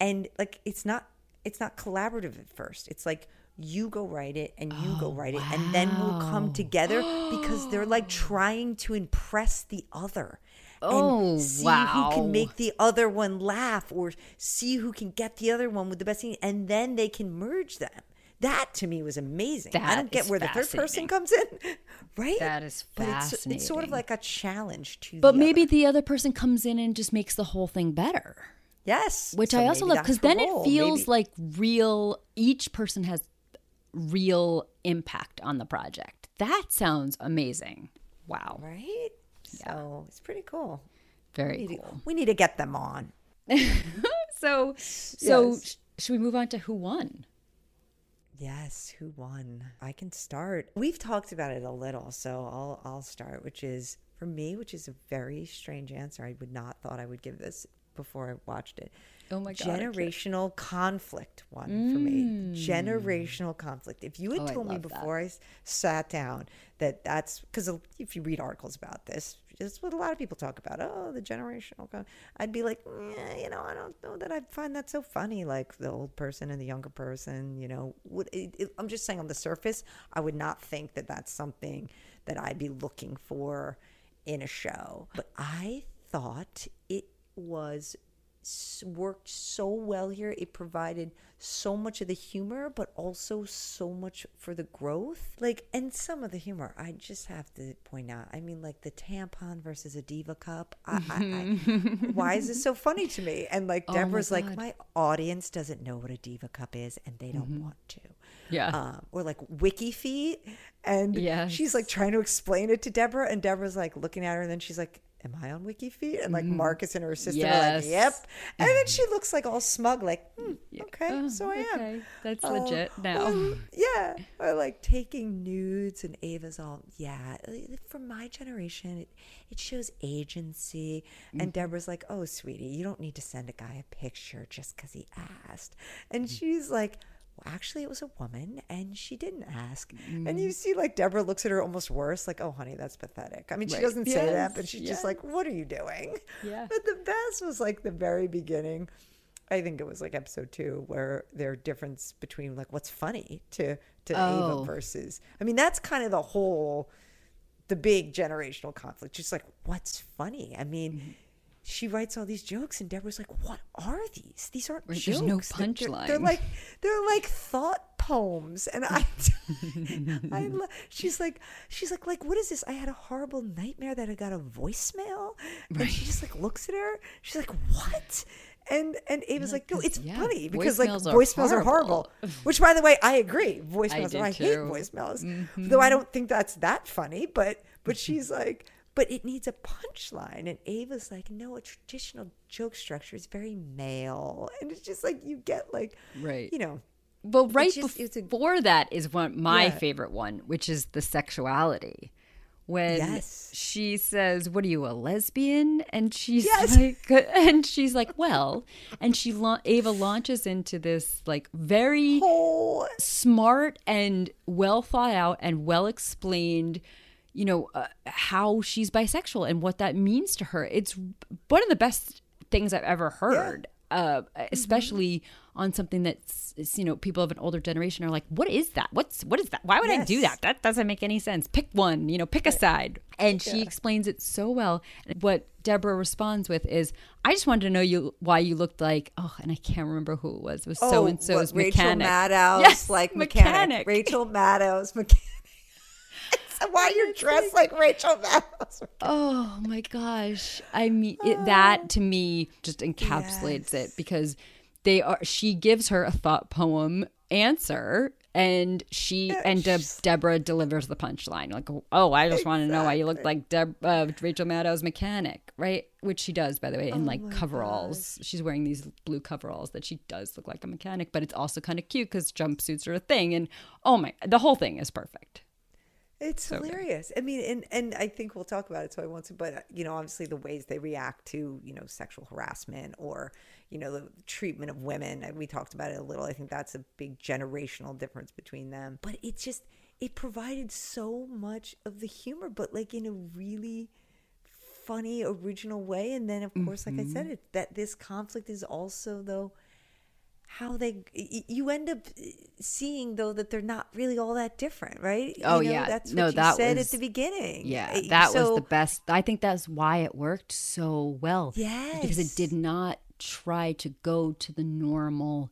and like it's not it's not collaborative at first. It's like you go write it and you go oh, write it and then we'll come together because they're like trying to impress the other. And Oh, see who can make the other one laugh or see who can get the other one with the best thing and then they can merge them. That to me was amazing. I That don't get where the third person comes in, right? That is But it's, it's sort of like a challenge to But the maybe other. the other person comes in and just makes the whole thing better. yes, which So I also love because then role. it feels Maybe- like real. Each person has real impact on the project. That sounds amazing. Wow, right. So it's pretty cool. very We need, cool. to, we need to get them on. So, so Yes. sh- should we move on to who won? Yes, who won? I can start. We've talked about it a little, so I'll I'll start, which is for me, which is a very strange answer. I would not thought I would give this before I watched it. Oh my God, Generational conflict won for me. Generational conflict. If you had Oh, told me love that. before I sat down that that's because if you read articles about this, it's what a lot of people talk about. Oh, the generational. Con-. I'd be like, "Eh, you know, I don't know that I'd find that so funny. Like the old person and the younger person. You know, would it, it, I'm just saying on the surface, I would not think that that's something that I'd be looking for in a show. But I thought it was worked so well here. It provided so much of the humor, but also so much for the growth. Like, and some of the humor, I just have to point out. I mean, like the tampon versus a diva cup. I, I, I, why is this so funny to me? And like Oh my Deborah's like, my audience doesn't know what a diva cup is, and they don't want to. Yeah. Um, or like wiki feet, and Yes. she's like trying to explain it to Deborah, and Deborah's like looking at her, and then she's like, "Am I on wiki feet?" And like Marcus and her assistant are like, "Yep," and then she looks like all smug, like, hmm, "Okay, Oh, so I am." okay. That's Uh, legit now. or- yeah, or like taking nudes, and Ava's all, "Yeah, for my generation, it, it shows agency." Mm-hmm. And Deborah's like, "Oh, sweetie, you don't need to send a guy a picture just because he asked." And Mm. she's like. Well, actually, it was a woman, and she didn't ask. And Mm-hmm. you see, like Deborah looks at her almost worse, like, "Oh, honey, that's pathetic." I mean, she doesn't say that, but she's yes. just like, "What are you doing?" Yeah. But the best was like the very beginning. I think it was like episode two where their difference between like what's funny to to Oh. Ava versus. I mean, that's kind of the whole, the big generational conflict. Just like what's funny. I mean, she writes all these jokes, and Deborah's like, "What are these? These aren't Right, jokes. there's no They're- they're- punchline." They're, like they're like thought poems." And I, I, lo- she's like, she's like, like, what is this? I had a horrible nightmare that I got a voicemail, and she just like looks at her. She's like, "What?" And and Ava's like, no, it's yeah, funny because like voicemails are voicemails are horrible. horrible. Which, by the way, I agree. Voicemails, are, I hate voicemails. Though I mm-hmm. don't think that's that funny, but but she's like, but it needs a punchline. And Ava's like, no, a traditional joke structure is very male, and it's just like you get like, Right. you know, Well, right just- it's a- before that is one my Yeah. favorite one, which is the sexuality. When Yes. she says, "What are you, a lesbian?" and she's Yes. like, and she's like, "Well," and she la- Ava launches into this like very oh, smart and well thought out and well explained you know uh, how she's bisexual and what that means to her. It's one of the best things i've ever heard uh, especially on something that's you know people of an older generation are like what is that? What's what is that? Why would i do that? That doesn't make any sense. Pick one you know pick a side. And she explains it so well. What deborah responds with is i just wanted to know you why you looked like oh and i can't remember who it was. It was so and so's what, Rachel maddow's? Yes, like mechanic. mechanic. Rachel Maddow's mechanic. Why you're dressed like Rachel Maddow? Oh my gosh. I mean it, that to me just encapsulates it because they are she gives her a thought poem answer and she and De- Deborah delivers the punchline. Like oh I just want to know why you look like Deb- uh, Rachel Maddow's mechanic right? Which she does by the way in like coveralls. she's wearing these blue coveralls that she does look like a mechanic but it's also kind of cute because jumpsuits are a thing and oh my the whole thing is perfect It's hilarious. I mean, and and I think we'll talk about it, so I want to. But uh, you know, obviously, the ways they react to you know sexual harassment or you know the treatment of women. We talked about it a little. I think that's a big generational difference between them. But it just it provided so much of the humor, but like in a really funny, original way. And then, of course, like I said, it that this conflict is also though how they you end up seeing though that they're not really all that different right Oh, You know, yeah. that's what No, you that said was- at the beginning Yeah, Uh, that so- was the best. I think that's why it worked so well. Yes. Because it did not try to go to the normal,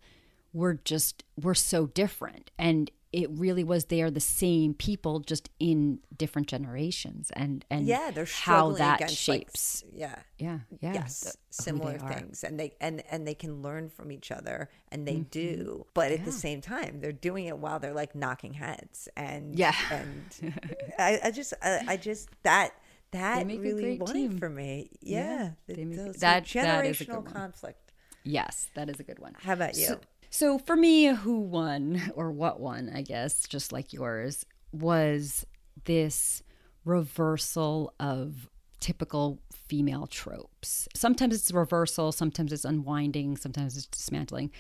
we're just, we're so different. And it really was they are the same people just in different generations and and yeah they're how that against like, shapes s- yeah. Yeah yeah yes the- similar they are. things. And they and and they can learn from each other and they Mm-hmm. do. But at the same time they're doing it while they're like knocking heads. And Yeah. and I, I just I, I just that that really won team. for me. Yeah, yeah, they the- make- those- that- that is a good generational conflict. Yes that is a good one. How about you? So, so for me, who won or what won, I guess, just like yours, was this reversal of typical female tropes. Sometimes it's a reversal, sometimes it's unwinding, sometimes it's dismantling.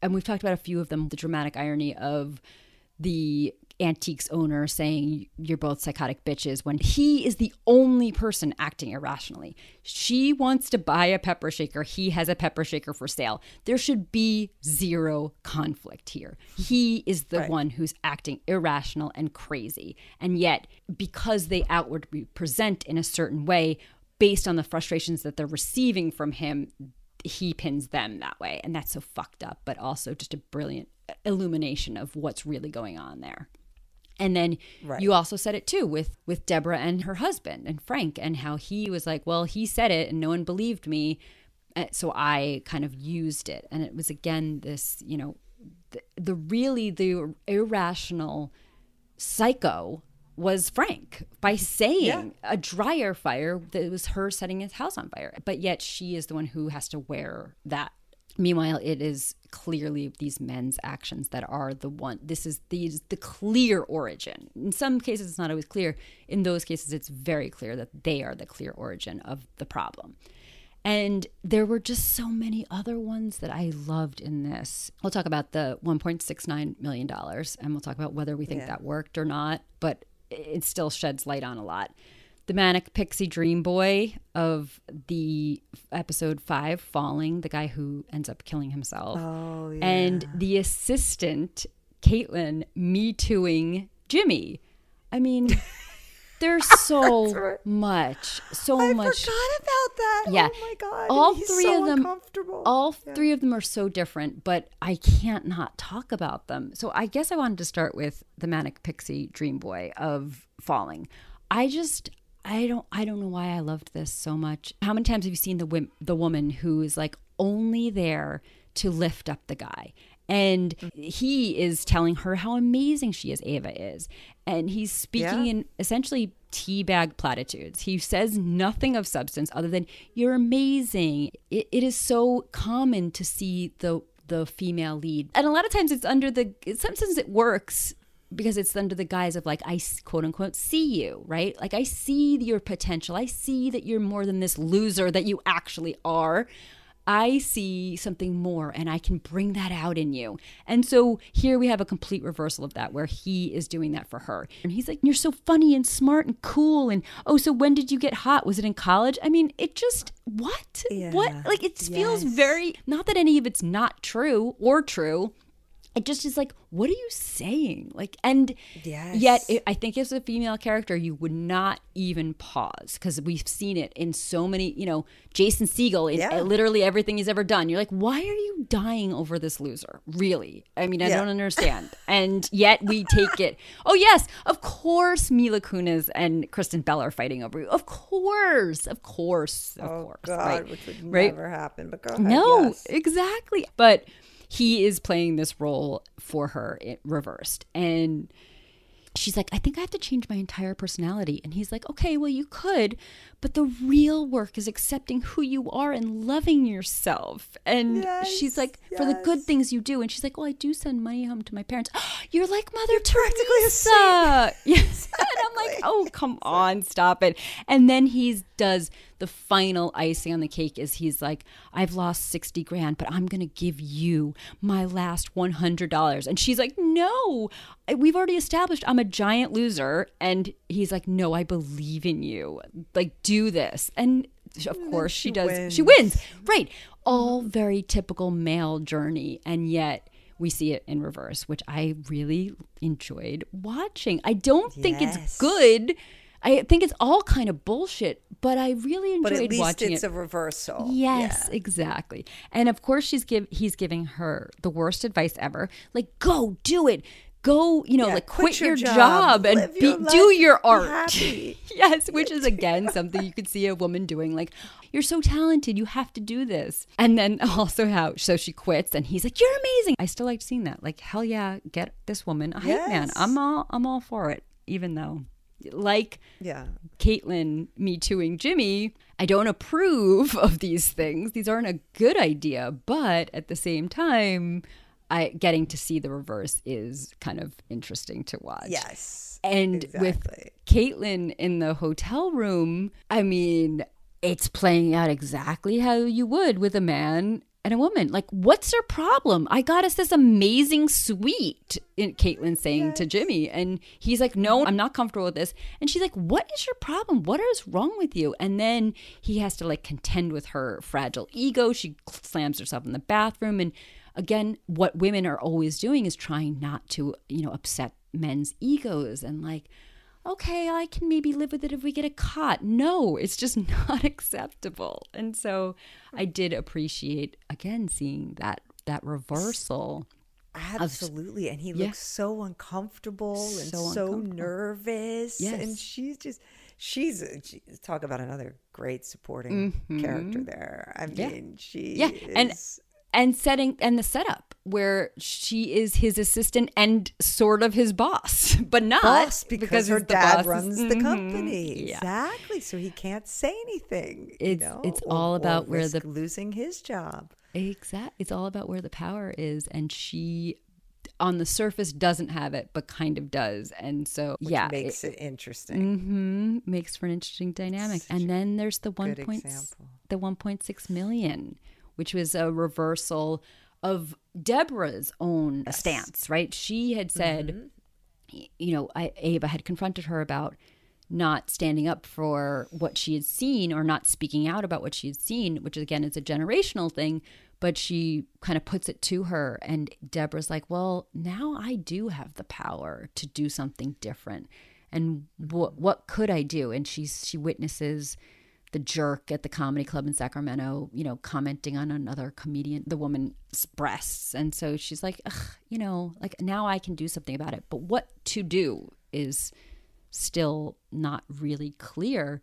And we've talked about a few of them the dramatic irony of the antiques owner saying you're both psychotic bitches when he is the only person acting irrationally. She wants to buy a pepper shaker, he has a pepper shaker for sale. There should be zero conflict here. He is the Right. one who's acting irrational and crazy. And yet, because they outwardly present in a certain way based on the frustrations that they're receiving from him, he pins them that way. And that's so fucked up, but also just a brilliant illumination of what's really going on there. And then Right. you also said it too with with Deborah and her husband and Frank and how he was like, well, he said it and no one believed me, Uh, so I kind of used it. And it was again this, you know, the, the really the irrational psycho was Frank by saying Yeah. a dryer fire that it was her setting his house on fire. But yet she is the one who has to wear that. Meanwhile, it is clearly these men's actions that are the one. This is these the clear origin. In some cases, it's not always clear. In those cases, it's very clear that they are the clear origin of the problem. And there were just so many other ones that I loved in this. We'll talk about the $1.69 million and we'll talk about whether we think Yeah. that worked or not, but it still sheds light on a lot. The manic pixie dream boy of the episode five, Falling, the guy who ends up killing himself. oh yeah And the assistant, Caitlin, me tooing Jimmy. I mean, There's so much, so I much. I forgot about that. Yeah. Oh my god. All He's three so of them- All Yeah. three of them are so different, but I can't not talk about them. So I guess I wanted to start with the manic pixie dream boy of falling. I just I don't I don't know why I loved this so much. How many times have you seen the wim- the woman who is like only there to lift up the guy? And he is telling her how amazing she is, Ava is. And he's speaking Yeah. in essentially teabag platitudes. He says nothing of substance other than "You're amazing." It, it is so common to see the the female lead, and a lot of times it's under the. Sometimes it works because it's under the guise of like I quote unquote see you, right? Like I see your potential. I see that you're more than this loser that you actually are. I see something more and I can bring that out in you. And so here we have a complete reversal of that where he is doing that for her. And he's like, You're so funny and smart and cool. And oh, so when did you get hot? Was it in college? I mean, it just, what? What? Like it feels Yes. very, not that any of it's not true or true. It just is like, what are you saying? Like, and Yes. yet it, I think as a female character, you would not even pause because we've seen it in so many, you know, Jason Segel in Yeah. literally everything he's ever done. You're like, why are you dying over this loser? Really? I mean, I Yeah. don't understand. and yet we take it. Oh, yes, of course, Mila Kunis and Kristen Bell are fighting over you. Of course, of course, of Oh course. God, right? which would Right? never happen. But go ahead. No, yes. exactly. But he is playing this role for her it reversed. And she's like, I think I have to change my entire personality. And he's like, okay, well, you could, but the real work is accepting who you are and loving yourself. And she's Yes, like, for the good things you do. And she's like, well, I do send money home to my parents. You're like Mother practically a Teresa. Yes. and I'm like, oh, come on, stop it. And then he does the final icing on the cake is he's like, I've lost 60 grand, but I'm going to give you my last $100. And she's like, no, we've already established I'm a giant loser. And he's like, no, I believe in you. Like, do this. And of course she, she does. She wins. wins. Right. All very typical male journey. And yet, we see it in reverse, which I really enjoyed watching. I don't think it's good. I think it's all kind of bullshit, but I really enjoyed watching it. But at least it's it. a reversal. Yes, Yeah. exactly. And of course she's give he's giving her the worst advice ever. Like go do it. Go, you know, Yeah, like quit quit, your your, job, job, and be, your do your art. yes, which is again something you could see a woman doing like you're so talented, you have to do this. And then also how so she quits and he's like you're amazing. I still like seeing that. Like hell yeah, get this woman a hype man. I'm all I'm all for it even though like Yeah. Caitlyn me tooing Jimmy, I don't approve of these things. These aren't a good idea, but at the same time, I getting to see the reverse is kind of interesting to watch. Yes. And with Exactly. Caitlyn in the hotel room, I mean, it's playing out exactly how you would with a man and a woman. Like, what's her problem? I got us this amazing suite, in Caitlyn saying to Jimmy. And he's like, No, I'm not comfortable with this. And she's like, What is your problem? What is wrong with you? And then he has to like contend with her fragile ego. She slams herself in the bathroom. And again, what women are always doing is trying not to, you know, upset men's egos and like, okay, I can maybe live with it if we get a cot. No, it's just not acceptable. And so I did appreciate again seeing that that reversal. Absolutely. And he Yeah. looks so uncomfortable and So so, uncomfortable. nervous. Yes. And she's just, she's, she, talk about another great supporting character there. I Mm-hmm. Yeah. mean, she Yeah, and and setting and the setup where she is his assistant and sort of his boss, but not boss because, her dad boss. runs the Mhm. company. Yeah. Exactly. So he can't say anything. It's- you know, it's or- all about where the- losing his job. Exact. It's all about where the power is, and she, on the surface, doesn't have it, but kind of does. And so, Which yeah, makes it, interesting. hmm makes for an interesting dynamic. And then there's the one point the 1.6 million, which was a reversal of Deborah's own stance. Right? She had said, Mm-hmm. you know, I, Ava had confronted her about not standing up for what she had seen or not speaking out about what she had seen, which again is a generational thing, but she kind of puts it to her. And Deborah's like, well, now I do have the power to do something different. and what what could I do? And she's she witnesses the jerk at the comedy club in Sacramento, you know, commenting on another comedian, the woman's breasts. And so she's like, you know, like now I can do something about it. But what to do is still not really clear.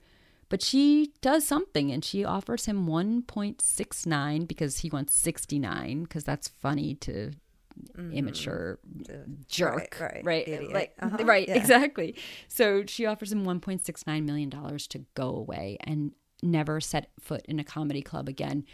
But she does something and she offers him 1.69 because he wants 69 because that's funny to mm-hmm. immature jerk, right? Right, right, like, uh-huh. right yeah. exactly. So she offers him 1.69 million dollars to go away and never set foot in a comedy club again.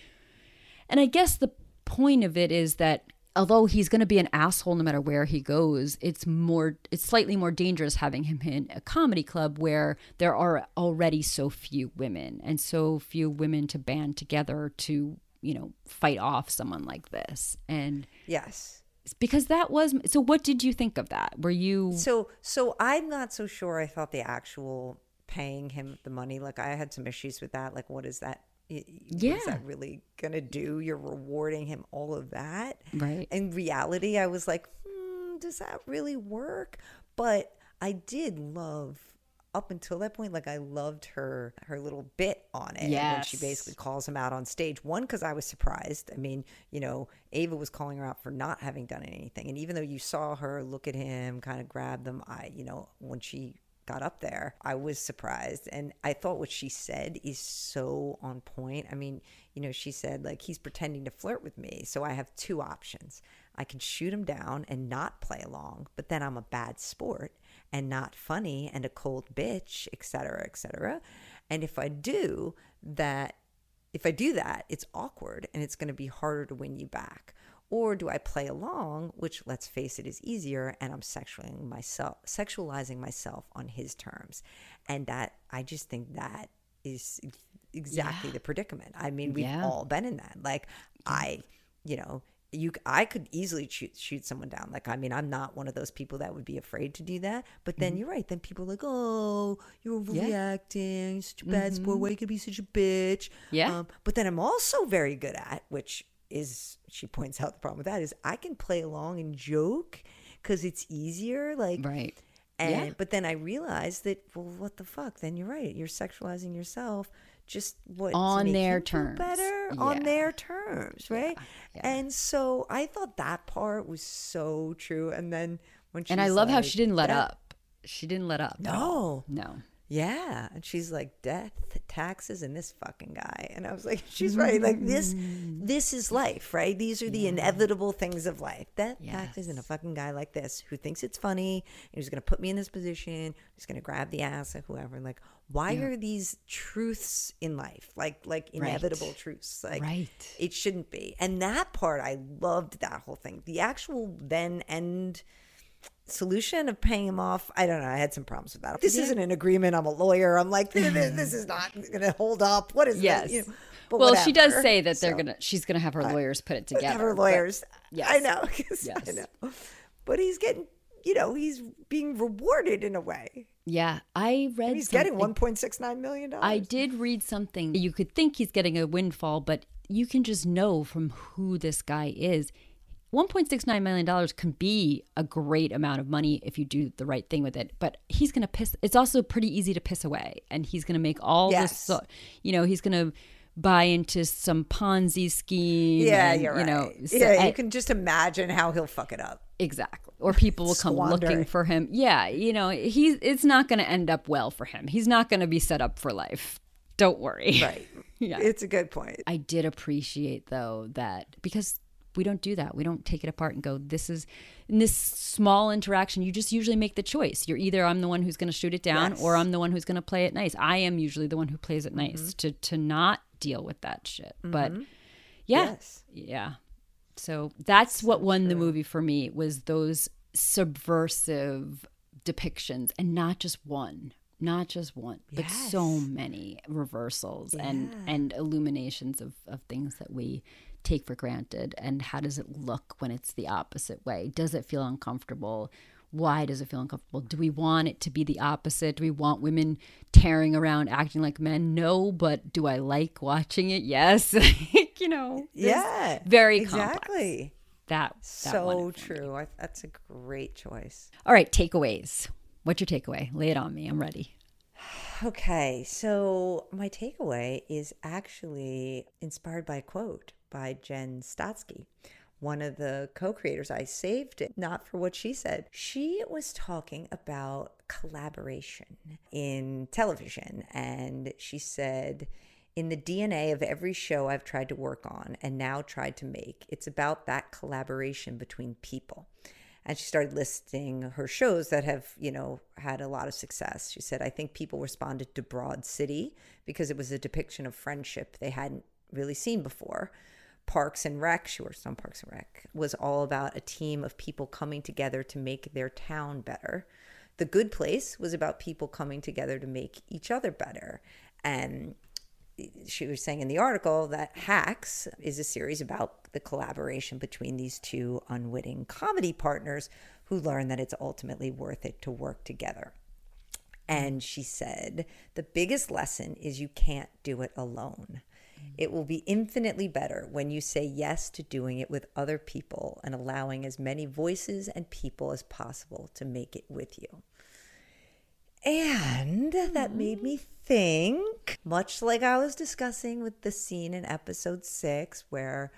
And I guess the point of it is that although he's going to be an asshole no matter where he goes, it's more it's slightly more dangerous having him in a comedy club where there are already so few women and so few women to band together to, you know, fight off someone like this. And yes because that was so what did you think of that? Were you so so i'm not so sure i thought the actual paying him the money like i had some issues with that like what is that yeah. is that really gonna do? You're rewarding him all of that? Right. In reality i was like hmm, does that really work? But i did love up until that point, like I loved her her little bit on it yes. when she basically calls him out on stage. One, because I was surprised. I mean, you know, Ava was calling her out for not having done anything, and even though you saw her look at him, kind of grab them, I, you know, when she got up there, I was surprised, and I thought what she said is so on point. I mean, you know, she said like he's pretending to flirt with me, so I have two options. I can shoot him down and not play along, but then I'm a bad sport and not funny and a cold bitch, etc., etc. And if I do that, if I do that, it's awkward and it's going to be harder to win you back. Or do I play along, which let's face it is easier, and I'm sexualizing myself, sexualizing myself on his terms, and that I just think that is exactly yeah. the predicament. I mean, we've yeah. all been in that. Like I, you know, you I could easily shoot shoot someone down. Like I mean, I'm not one of those people that would be afraid to do that. But then mm-hmm. you're right. Then people are like, oh, you're overreacting. Yeah. Such a bad mm-hmm. sport. Why you could be such a bitch? Yeah. Um, but then I'm also very good at which is she points out the problem with that is I can play along and joke because it's easier. Like right. And yeah. but then I realized that well, what the fuck? Then you're right. You're sexualizing yourself just what on their terms. better yeah. on their terms right? Yeah. Yeah. and so i thought that part was so true. And then when she and i love like, how she didn't let up. She didn't let up no. No yeah. And she's like, death, taxes, and this fucking guy. And I was like, she's right. Like this, mm. this is life, right? These are the yeah. inevitable things of life. Death, yes. taxes, and a fucking guy like this who thinks it's funny and who's going to put me in this position, who's going to grab the ass of whoever. Like, why yeah. are these truths in life? Like, like inevitable right. truths. Like, right. it shouldn't be. And that part, I loved that whole thing. The actual then end solution of paying him off i don't know i had some problems with that this yeah. isn't an agreement i'm a lawyer i'm like this, this is not gonna hold up what is yes this? You know, well whatever. she does say that they're so, gonna she's gonna have her lawyers put it together have her lawyers yes i know yes. i know but he's getting you know he's being rewarded in a way yeah i read he's getting 1.69 million dollars i did read something you could think he's getting a windfall but you can just know from who this guy is 1.69 million dollars can be a great amount of money if you do the right thing with it but he's going to piss it's also pretty easy to piss away and he's going to make all yes. this you know he's going to buy into some ponzi scheme yeah and, you're you right. know so, yeah you eh can just imagine how he'll fuck it up. Exactly. Or people will come looking for him. Yeah you know he's it's not going to end up well for him. He's not going to be set up for life. Don't worry. Right. Yeah. It's a good point. I did appreciate though that because we don't do that. We don't take it apart and go, this is in this small interaction. You just usually make the choice. You're either I'm the one who's going to shoot it down yes. or I'm the one who's going to play it nice. I am usually the one who plays it nice mm-hmm. to to not deal with that shit. Mm-hmm. But yeah. Yes. Yeah. So that's so what won true. the movie for me was those subversive depictions and not just one not just one but so many reversals yeah. and and illuminations of of things that we take for granted? And how does it look when it's the opposite way? Does it feel uncomfortable? Why does it feel uncomfortable? Do we want it to be the opposite? Do we want women tearing around acting like men? No but do i like watching it? Yes. You know yeah very exactly. Complex. that, that so true. I, that's a great choice. All right takeaways. What's your takeaway? Lay it on me. I'm ready. Okay, so my takeaway is actually inspired by a quote by Jen Statsky, one of the co creators. I saved it, not for what she said. She was talking about collaboration in television, and she said, in the DNA of every show I've tried to work on and now tried to make, it's about that collaboration between people and she started listing her shows that have you know had a lot of success. She said i think people responded to broad city because it was a depiction of friendship they hadn't really seen before. Parks and rec she worked on parks and rec was all about a team of people coming together to make their town better. The good place was about people coming together to make each other better. And she was saying in the article that Hacks is a series about the collaboration between these two unwitting comedy partners who learn that it's ultimately worth it to work together. And she said, the biggest lesson is you can't do it alone. It will be infinitely better when you say yes to doing it with other people and allowing as many voices and people as possible to make it with you. And that mm-hmm. made me think, much like I was discussing with the scene in episode six, where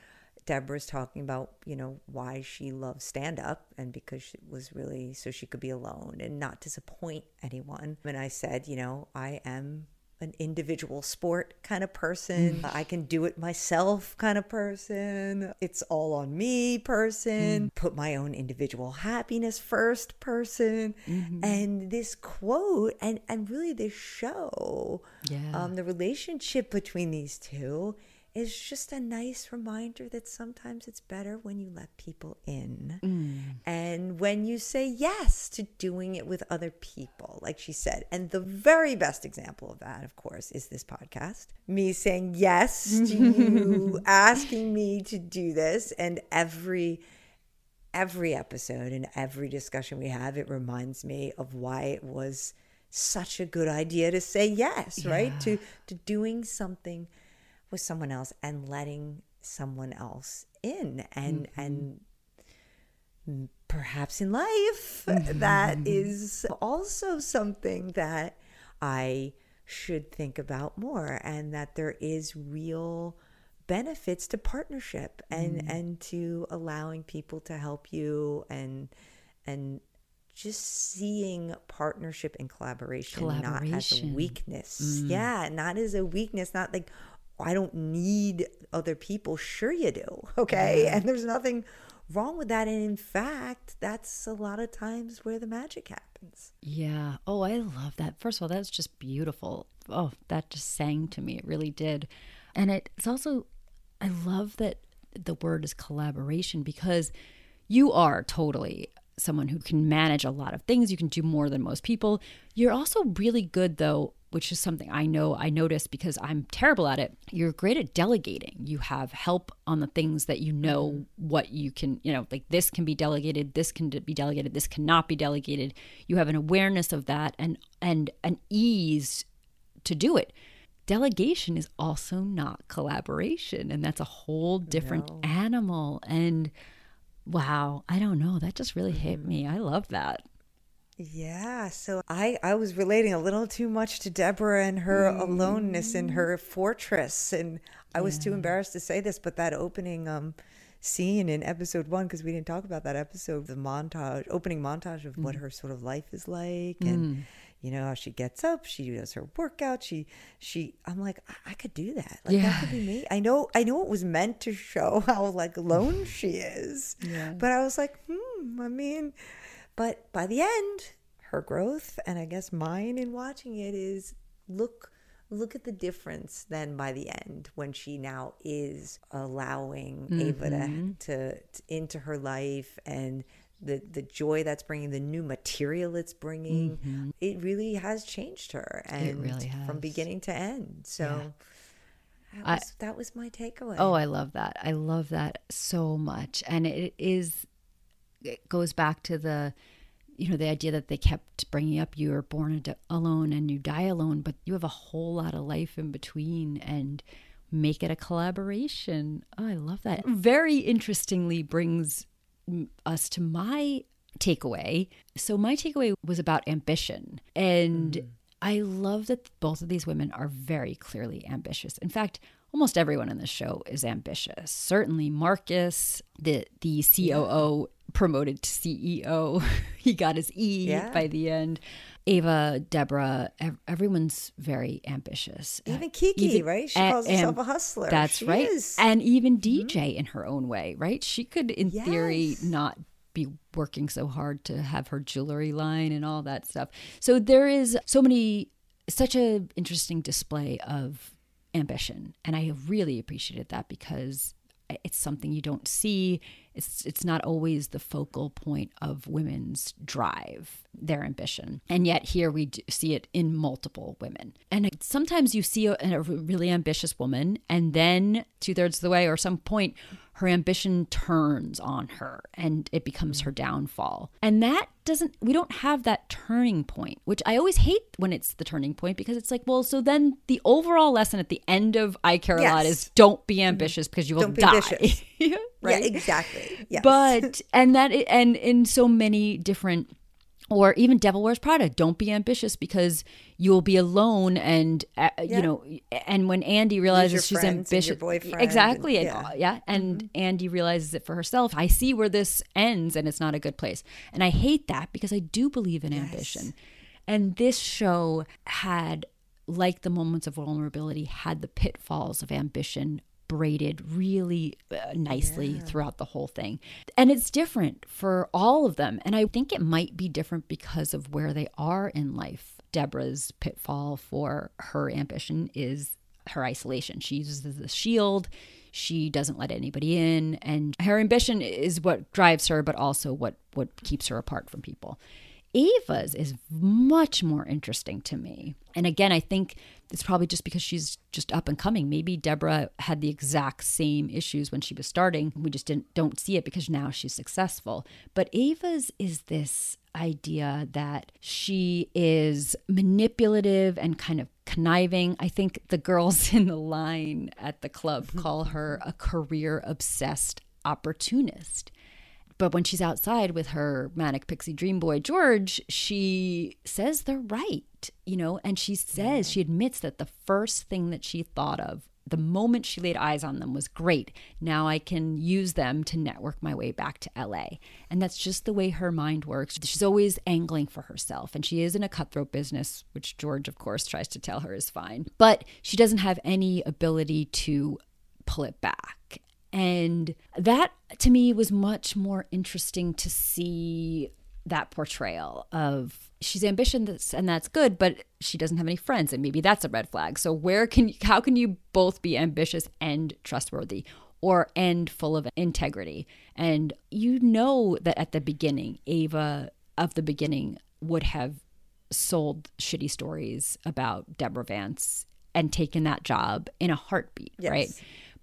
Deborah's talking about, you know, why she loves stand up and because she was really so she could be alone and not disappoint anyone. And I said, you know, I am an individual sport kind of person. Mm. I can do it myself kind of person. It's all on me person. Mm. Put my own individual happiness first person. Mm-hmm. And this quote and and really this show, yeah. um, the relationship between these two is just a nice reminder that sometimes it's better when you let people in mm. and when you say yes to doing it with other people, like she said. And the very best example of that, of course, is this podcast. Me saying yes to you, asking me to do this, and every every episode and every discussion we have, it reminds me of why it was such a good idea to say yes, yeah. right? To to doing something with someone else and letting someone else in and mm-hmm. and perhaps in life mm-hmm. that is also something that I should think about more and that there is real benefits to partnership and mm. and to allowing people to help you and and just seeing partnership and collaboration, collaboration. not as a weakness. Mm. Yeah, not as a weakness, not like, I don't need other people. Sure, you do. Okay. And there's nothing wrong with that. And in fact, that's a lot of times where the magic happens. Yeah. Oh, I love that. First of all, that's just beautiful. Oh, that just sang to me. It really did. And it's also, I love that the word is collaboration because you are totally someone who can manage a lot of things. You can do more than most people. You're also really good, though, which is something I know I notice because I'm terrible at it. You're great at delegating. You have help on the things that you know mm-hmm. what you can, you know, like this can be delegated, this can be delegated, this cannot be delegated. You have an awareness of that and and an ease to do it. Delegation is also not collaboration and that's a whole different no. animal and wow, I don't know, that just really hit mm-hmm. me. I love that. Yeah, so I I was relating a little too much to Deborah and her mm. aloneness in her fortress, and I was too embarrassed to say this, but that opening um scene in episode one because we didn't talk about that episode, the montage, opening montage of mm. what her sort of life is like, and mm. you know how she gets up, she does her workout, she she. I'm like, I, I could do that. Like yeah. that could be me. I know I know it was meant to show how like alone she is, yeah. but I was like, hmm. I mean but by the end, her growth and I guess mine in watching it is look look at the difference then by the end when she now is allowing mm-hmm. Ava to, to, to, into her life and the the joy that's bringing the new material it's bringing mm-hmm. it really has changed her and really from beginning to end so yeah. that, was, I, that was my takeaway oh i love that i love that so much and it is it goes back to the you know the idea that they kept bringing up you are born alone and you die alone but you have a whole lot of life in between and make it a collaboration oh, i love that very interestingly brings us to my takeaway. So my takeaway was about ambition. And mm. I love that both of these women are very clearly ambitious. In fact, almost everyone in the show is ambitious. Certainly Marcus, the the COO. Promoted to CEO, he got his E yeah. by the end. Ava, Deborah, ev- everyone's very ambitious. Even Kiki, even, right? She calls herself a hustler. That's she right. Is. And even DJ mm-hmm. in her own way, right? She could, in yes. theory, not be working so hard to have her jewelry line and all that stuff. So there is so many such a interesting display of ambition and I really appreciated that because it's something you don't see it's it's not always the focal point of women's drive their ambition and yet here we see it in multiple women and sometimes you see a, a really ambitious woman and then two-thirds of the way or some point her ambition turns on her and it becomes her downfall. And that doesn't, we don't have that turning point, which I always hate when it's the turning point because it's like, well, so then the overall lesson at the end of I Care yes. a Lot is don't be ambitious because you will die. right? Yeah, exactly. Yes. But, and that, and in so many different or even devil wears prada don't be ambitious because you'll be alone and uh, yeah. you know and when andy realizes she's ambitious exactly and, and, yeah. yeah and mm-hmm. andy realizes it for herself i see where this ends and it's not a good place and i hate that because i do believe in yes. ambition and this show had like the moments of vulnerability had the pitfalls of ambition braided really uh, nicely yeah. throughout the whole thing. And it's different for all of them. And I think it might be different because of where they are in life. Deborah's pitfall for her ambition is her isolation. She uses the shield. She doesn't let anybody in, and her ambition is what drives her, but also what what keeps her apart from people. Ava's is much more interesting to me. And again, I think it's probably just because she's just up and coming. Maybe Deborah had the exact same issues when she was starting. We just didn't don't see it because now she's successful. But Ava's is this idea that she is manipulative and kind of conniving. I think the girls in the line at the club mm-hmm. call her a career obsessed opportunist. But when she's outside with her manic pixie dream boy, George, she says they're right, you know, and she says, she admits that the first thing that she thought of the moment she laid eyes on them was great. Now I can use them to network my way back to LA. And that's just the way her mind works. She's always angling for herself, and she is in a cutthroat business, which George, of course, tries to tell her is fine. But she doesn't have any ability to pull it back. And that to me was much more interesting to see that portrayal of she's ambitious and that's good but she doesn't have any friends and maybe that's a red flag. So where can how can you both be ambitious and trustworthy or and full of integrity? And you know that at the beginning ava of the beginning would have sold shitty stories about deborah vance and taken that job in a heartbeat yes. right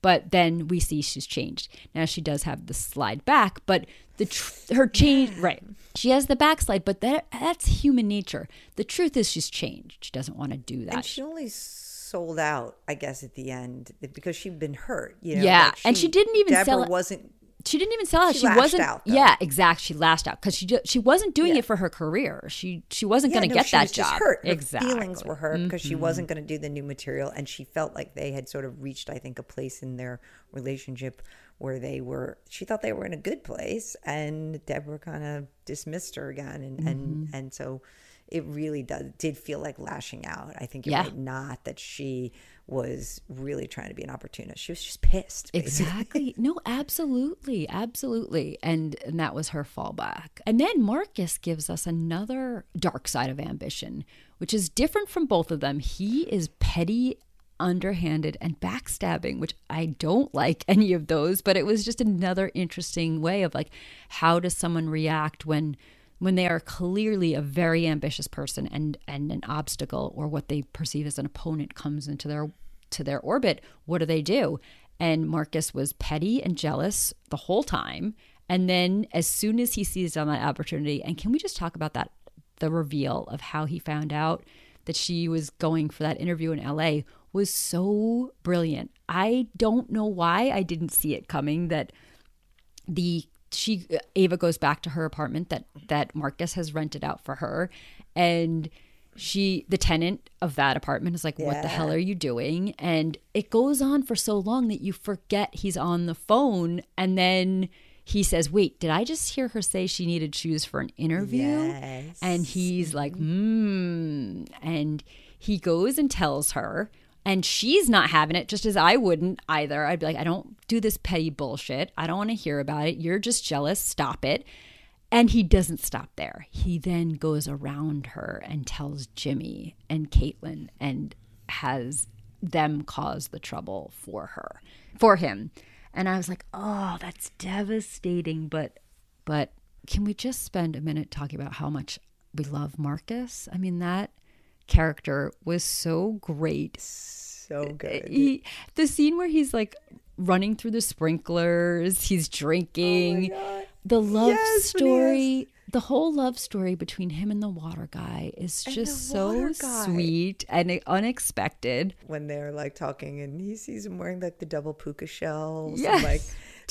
but then we see she's changed. Now she does have the slide back, but the tr- her change right. She has the backslide, but that that's human nature. The truth is she's changed. She doesn't want to do that. And she only sold out, I guess, at the end because she'd been hurt. You know, yeah, like she, and she didn't even Deborah sell. It. Wasn't she didn't even sell out. She, she wasn't. Out, yeah, exactly. She lashed out because she just, she wasn't doing yeah. it for her career. She she wasn't yeah, going to no, get that job. hurt. Her exactly. feelings were hurt because mm-hmm. she wasn't going to do the new material, and she felt like they had sort of reached, I think, a place in their relationship where they were. She thought they were in a good place, and Deborah kind of dismissed her again, and mm-hmm. and and so it really does did feel like lashing out. I think you're yeah. right, not that she was really trying to be an opportunist. She was just pissed. Basically. Exactly. No, absolutely. Absolutely. And and that was her fallback. And then Marcus gives us another dark side of ambition, which is different from both of them. He is petty underhanded and backstabbing, which I don't like any of those, but it was just another interesting way of like how does someone react when when they are clearly a very ambitious person and and an obstacle or what they perceive as an opponent comes into their to their orbit, what do they do? And Marcus was petty and jealous the whole time. And then as soon as he seized on that opportunity, and can we just talk about that the reveal of how he found out that she was going for that interview in LA was so brilliant. I don't know why I didn't see it coming that the she Ava goes back to her apartment that that Marcus has rented out for her and she the tenant of that apartment is like what the hell are you doing? And it goes on for so long that you forget he's on the phone. And then he says wait did i just hear her say she needed shoes for an interview? Yes. and he's like hmm. And he goes and tells her and she's not having it just as i wouldn't either. I'd be like i don't do this petty bullshit. I don't want to hear about it. You're just jealous. Stop it and he doesn't stop there. He then goes around her and tells Jimmy and Caitlin and has them cause the trouble for her, for him. And I was like, oh, that's devastating. But, but can we just spend a minute talking about how much we love Marcus? I mean, that character was so great so good. he the scene where he's like running through the sprinklers he's drinking oh God. The love Yes, story the whole love story between him and the water guy is just so sweet and unexpected when they're like talking and he sees him wearing like the double puka shells. Yes. And, like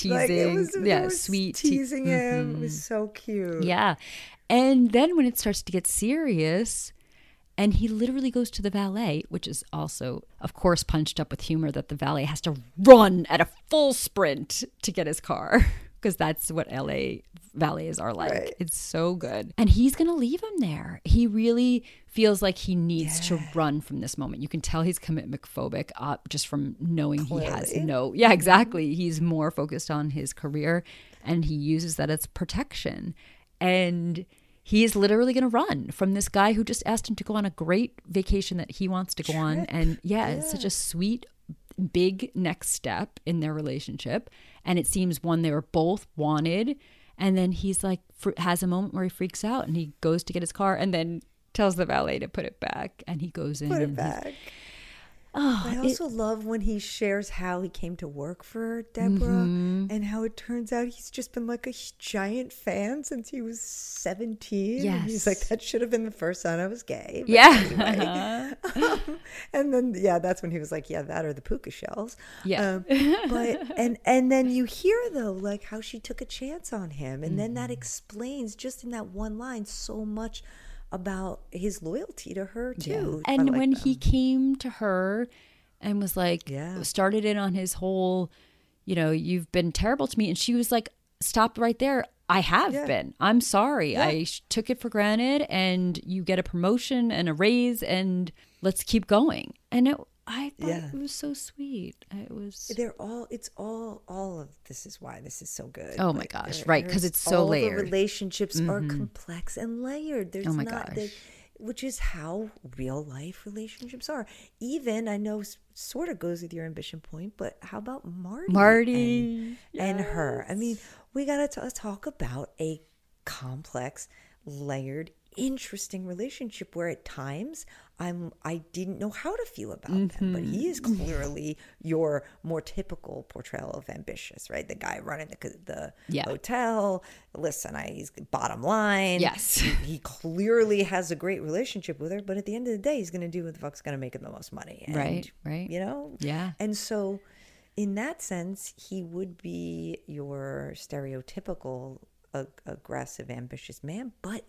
like, it Teasing. was, it Yeah, was sweet te- teasing him. It was mm-hmm. so cute. yeah and then when it starts to get serious and he literally goes to the valet which is also of course punched up with humor that the valet has to run at a full sprint to get his car because that's what la valets are like. Right. it's so good. And he's gonna leave him there. He really feels like he needs to run from this moment. You can tell he's commitment phobic uh, just from knowing he has no yeah exactly. He's more focused on his career and he uses that as protection. And he is literally going to run from this guy who just asked him to go on a great vacation that he wants to go on. And yeah, it's such a sweet big next step in their relationship and it seems one they were both wanted and then he's like fr- has a moment where he freaks out and he goes to get his car and then tells the valet to put it back and he goes in Put it back. Oh I it- also love when he shares how he came to work for Deborah Mm-hmm. and how it turns out he's just been like a giant fan since he was 17. And he's like, that should have been the first sign I was gay. Yeah and then yeah, that's when he was like, yeah, that or the puka shells. Yeah. Um, but and and then you hear though like how she took a chance on him, and then Mm-hmm. that explains just in that one line so much about his loyalty to her too. I And like when that. he came to her and was like, Yeah. started in on his whole, you know, you've been terrible to me. And she was like, stop right there. I have Yeah. been. I'm sorry. I sh- took it for granted. And you get a promotion and a raise, and let's keep going. And it, I thought Yeah. it was so sweet. It was. They're all. It's all. All of this is why this is so good. Oh my Like, gosh, right, 'cause there's- it's so layered. Mm-hmm. The relationships are complex and layered. There's Oh my not, gosh. they- which is how real life relationships are. Even I know, sort of goes with your ambition point, but how about Marty? Marty. and, and her. I mean, we got to talk about a complex, layered, interesting relationship where at times I'm I didn't know how to feel about them, but he is Mm-hmm. clearly your more typical portrayal of ambitious, right? The guy running the the Yeah. hotel. Listen, I he's bottom line. Yes. he, he clearly has a great relationship with her, but at the end of the day, he's going to do what the fuck's going to make him the most money. And, Right, right. You know. Yeah. And so, in that sense, he would be your stereotypical ag- aggressive, ambitious man, but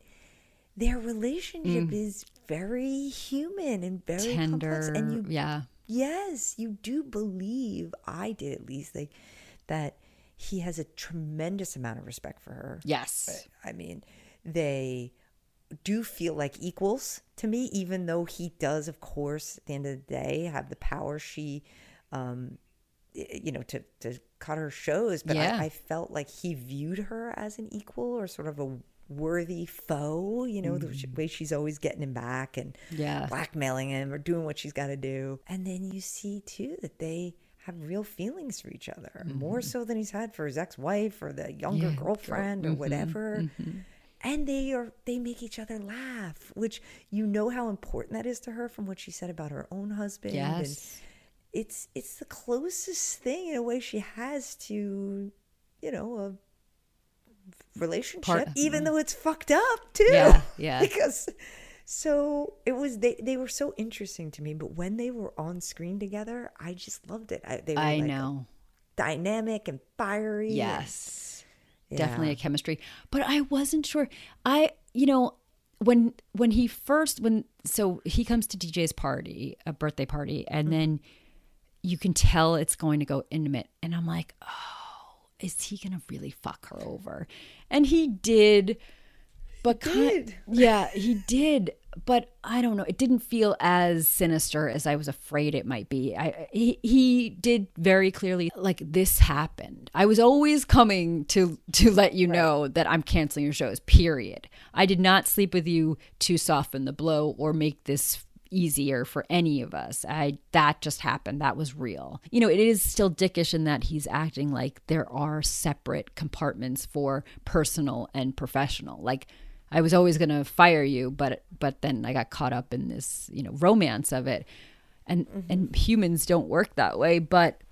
their relationship is very human and very complex. Tender. And you, yeah. yes, you do believe, I did at least, like that he has a tremendous amount of respect for her. Yes. I mean, they do feel like equals to me, even though he does, of course, at the end of the day, have the power she, um, you know, to, to cut her shows. But Yeah. I, I felt like he viewed her as an equal or sort of a worthy foe, you know, the mm. way she's always getting him back and Yeah. blackmailing him or doing what she's got to do. And then you see, too, that they have real feelings for each other, mm-hmm. more so than he's had for his ex-wife or the younger Mm-hmm. Yeah, girlfriend or mm-hmm. whatever. Mm-hmm. And they are they make each other laugh, which you know how important that is to her from what she said about her own husband. And Yes. it's it's the closest thing in a way she has to, you know, a relationship, even though it's fucked up too. Yeah, yeah. because so it was they they were so interesting to me. But when they were on screen together, I just loved it. I, they were I like know. dynamic and fiery. and Yes. definitely a chemistry. But I wasn't sure. I, you know, when when he first when so he comes to DJ's party, a birthday party, and Mm-hmm. then you can tell it's going to go intimate, and I'm like, oh, is he gonna really fuck her over? And he did, but did. yeah, he did. But I don't know. It didn't feel as sinister as I was afraid it might be. I he, he did very clearly like this happened. I was always coming to to let you know that I'm canceling your shows. Period. I did not sleep with you to soften the blow or make this easier for any of us. I that just happened. That was real. You know, it is still dickish in that he's acting like there are separate compartments for personal and professional. Like I was always going to fire you, but but then I got caught up in this, you know, romance of it. And mm-hmm. and humans don't work that way, but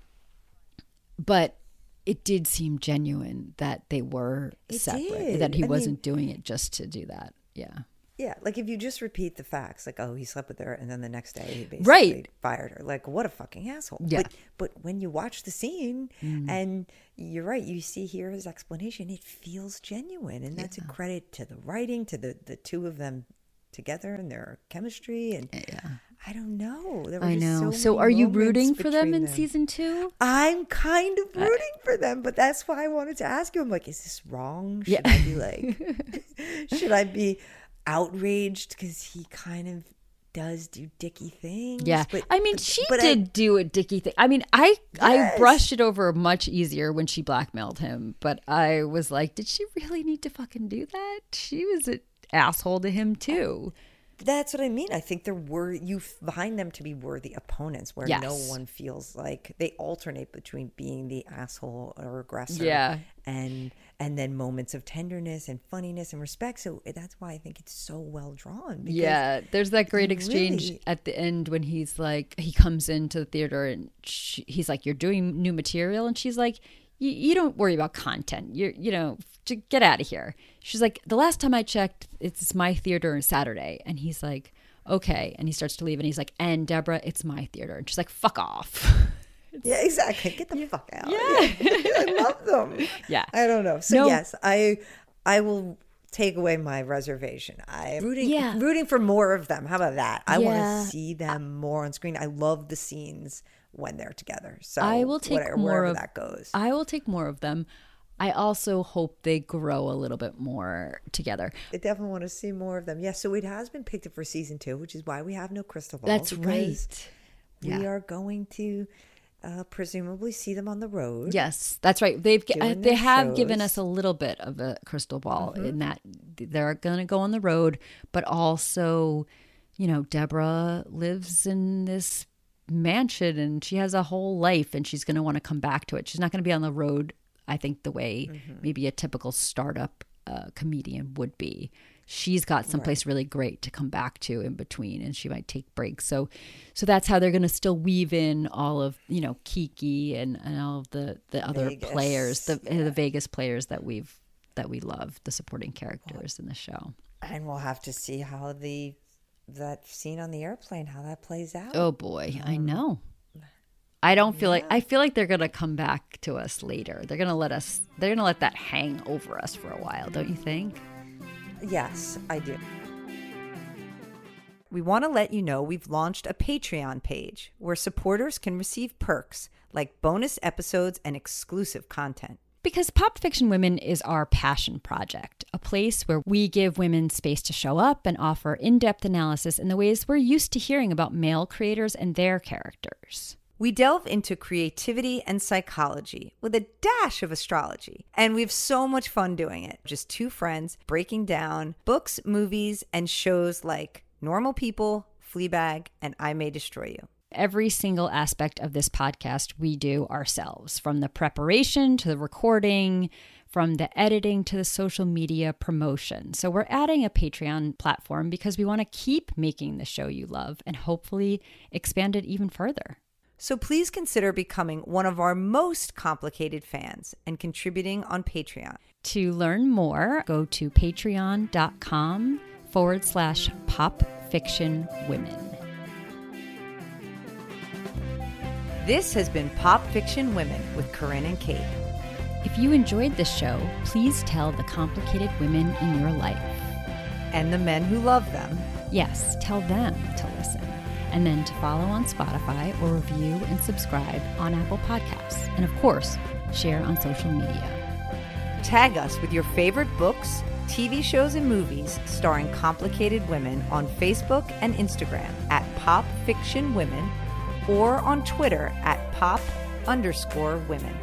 but it did seem genuine that they were It separate, did. that he I wasn't doing it just to do that. Yeah. Yeah, like if you just repeat the facts, like oh he slept with her, and then the next day he basically Right. fired her. Like what a fucking asshole. Yeah. Mm. But but when you watch the scene, and you're right, you see here his explanation. It feels genuine, and that's a credit to the writing, to the the two of them together and their chemistry. And I don't know. I know. So, So, are you rooting for them in season two? I'm kind of rooting for them, but that's why I wanted to ask you. I'm like, is this wrong? Should Yeah. I be like, should I be outraged because he kind of does do dicky things? Yeah, but I mean, but- she but I- did do a dicky thing. I mean, I I brushed it over much easier when she blackmailed him, but I was like, did she really need to fucking do that? She was an asshole to him too. That's what I mean. I think they're you find them to be worthy opponents where no one feels like they alternate between being the asshole or aggressor. Yeah. And and then moments of tenderness and funniness and respect. So eh, that's why I think it's so well drawn. Yeah, there's that great exchange really- at the end when he's like, he comes into the theater and she, he's like, "You're doing new material," and she's like, "You you don't worry about content. You're you know, get out of here." She's like, "The last time I checked, it's my theater on Saturday," and he's like, "Okay," and he starts to leave, and he's like, "And Deborah, it's my theater," and she's like, "Fuck off." Yeah, exactly. Get the fuck out. Yeah. I love them. Yeah. I don't know. So No. yes, I I will take away my reservation. I'm rooting Yeah. rooting for more of them. How about that? I want to see them more on screen. I love the scenes when they're together. So I will take whatever, more wherever of that goes. I will take more of them. I also hope they grow a little bit more together. I definitely want to see more of them. Yes, so it has been picked up for season two, which is why we have no crystal ball. That's right. We Yeah. are going to uh, presumably see them on the road. Yes, that's right. They've uh, they have given us a little bit of a crystal ball Mm-hmm. in that they're going to go on the road, but also, you know, Deborah lives in this mansion and she has a whole life and she's going to want to come back to it. She's not going to be on the road, I think, the way Mm-hmm. maybe a typical startup uh, comedian would be. She's got someplace really great to come back to in between, and she might take breaks. So, so that's how they're going to still weave in all of you know Kiki and, and all of the the other Vegas, players, the the Vegas players that we've that we love, the supporting characters in the show. and we'll have to see how the that scene on the airplane how that plays out. Oh boy, I Um, know. I don't feel like I feel like they're gonna come back to us later. They're gonna let us. They're gonna let that hang over us for a while, don't you think? Yes, I do. We want to let you know we've launched a Patreon page where supporters can receive perks like bonus episodes and exclusive content. Because Pop Fiction Women is our passion project, a place where we give women space to show up and offer in depth analysis in the ways we're used to hearing about male creators and their characters. We delve into creativity and psychology with a dash of astrology, and we have so much fun doing it. Just two friends breaking down books, movies, and shows like Normal People, Fleabag, and I May Destroy You. Every single aspect of this podcast we do ourselves, from the preparation to the recording, from the editing to the social media promotion. So we're adding a Patreon platform because we want to keep making the show you love and hopefully expand it even further. So please consider becoming one of our most complicated fans and contributing on Patreon. To learn more, go to patreon.com forward slash pop fiction women. This has been Pop Fiction Women with Carinn and Kate. If you enjoyed this show, please tell the complicated women in your life. And the men who love them. Yes, tell them to listen. And then to follow on Spotify or review and subscribe on Apple Podcasts. And of course, share on social media. Tag us with your favorite books, TV shows, and movies starring complicated women on Facebook and Instagram at Pop Fiction Women or on Twitter at pop underscore women.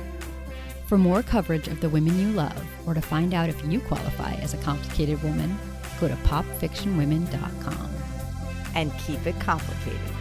For more coverage of the women you love, or to find out if you qualify as a complicated woman, go to popfictionwomen.com. And keep it complicated.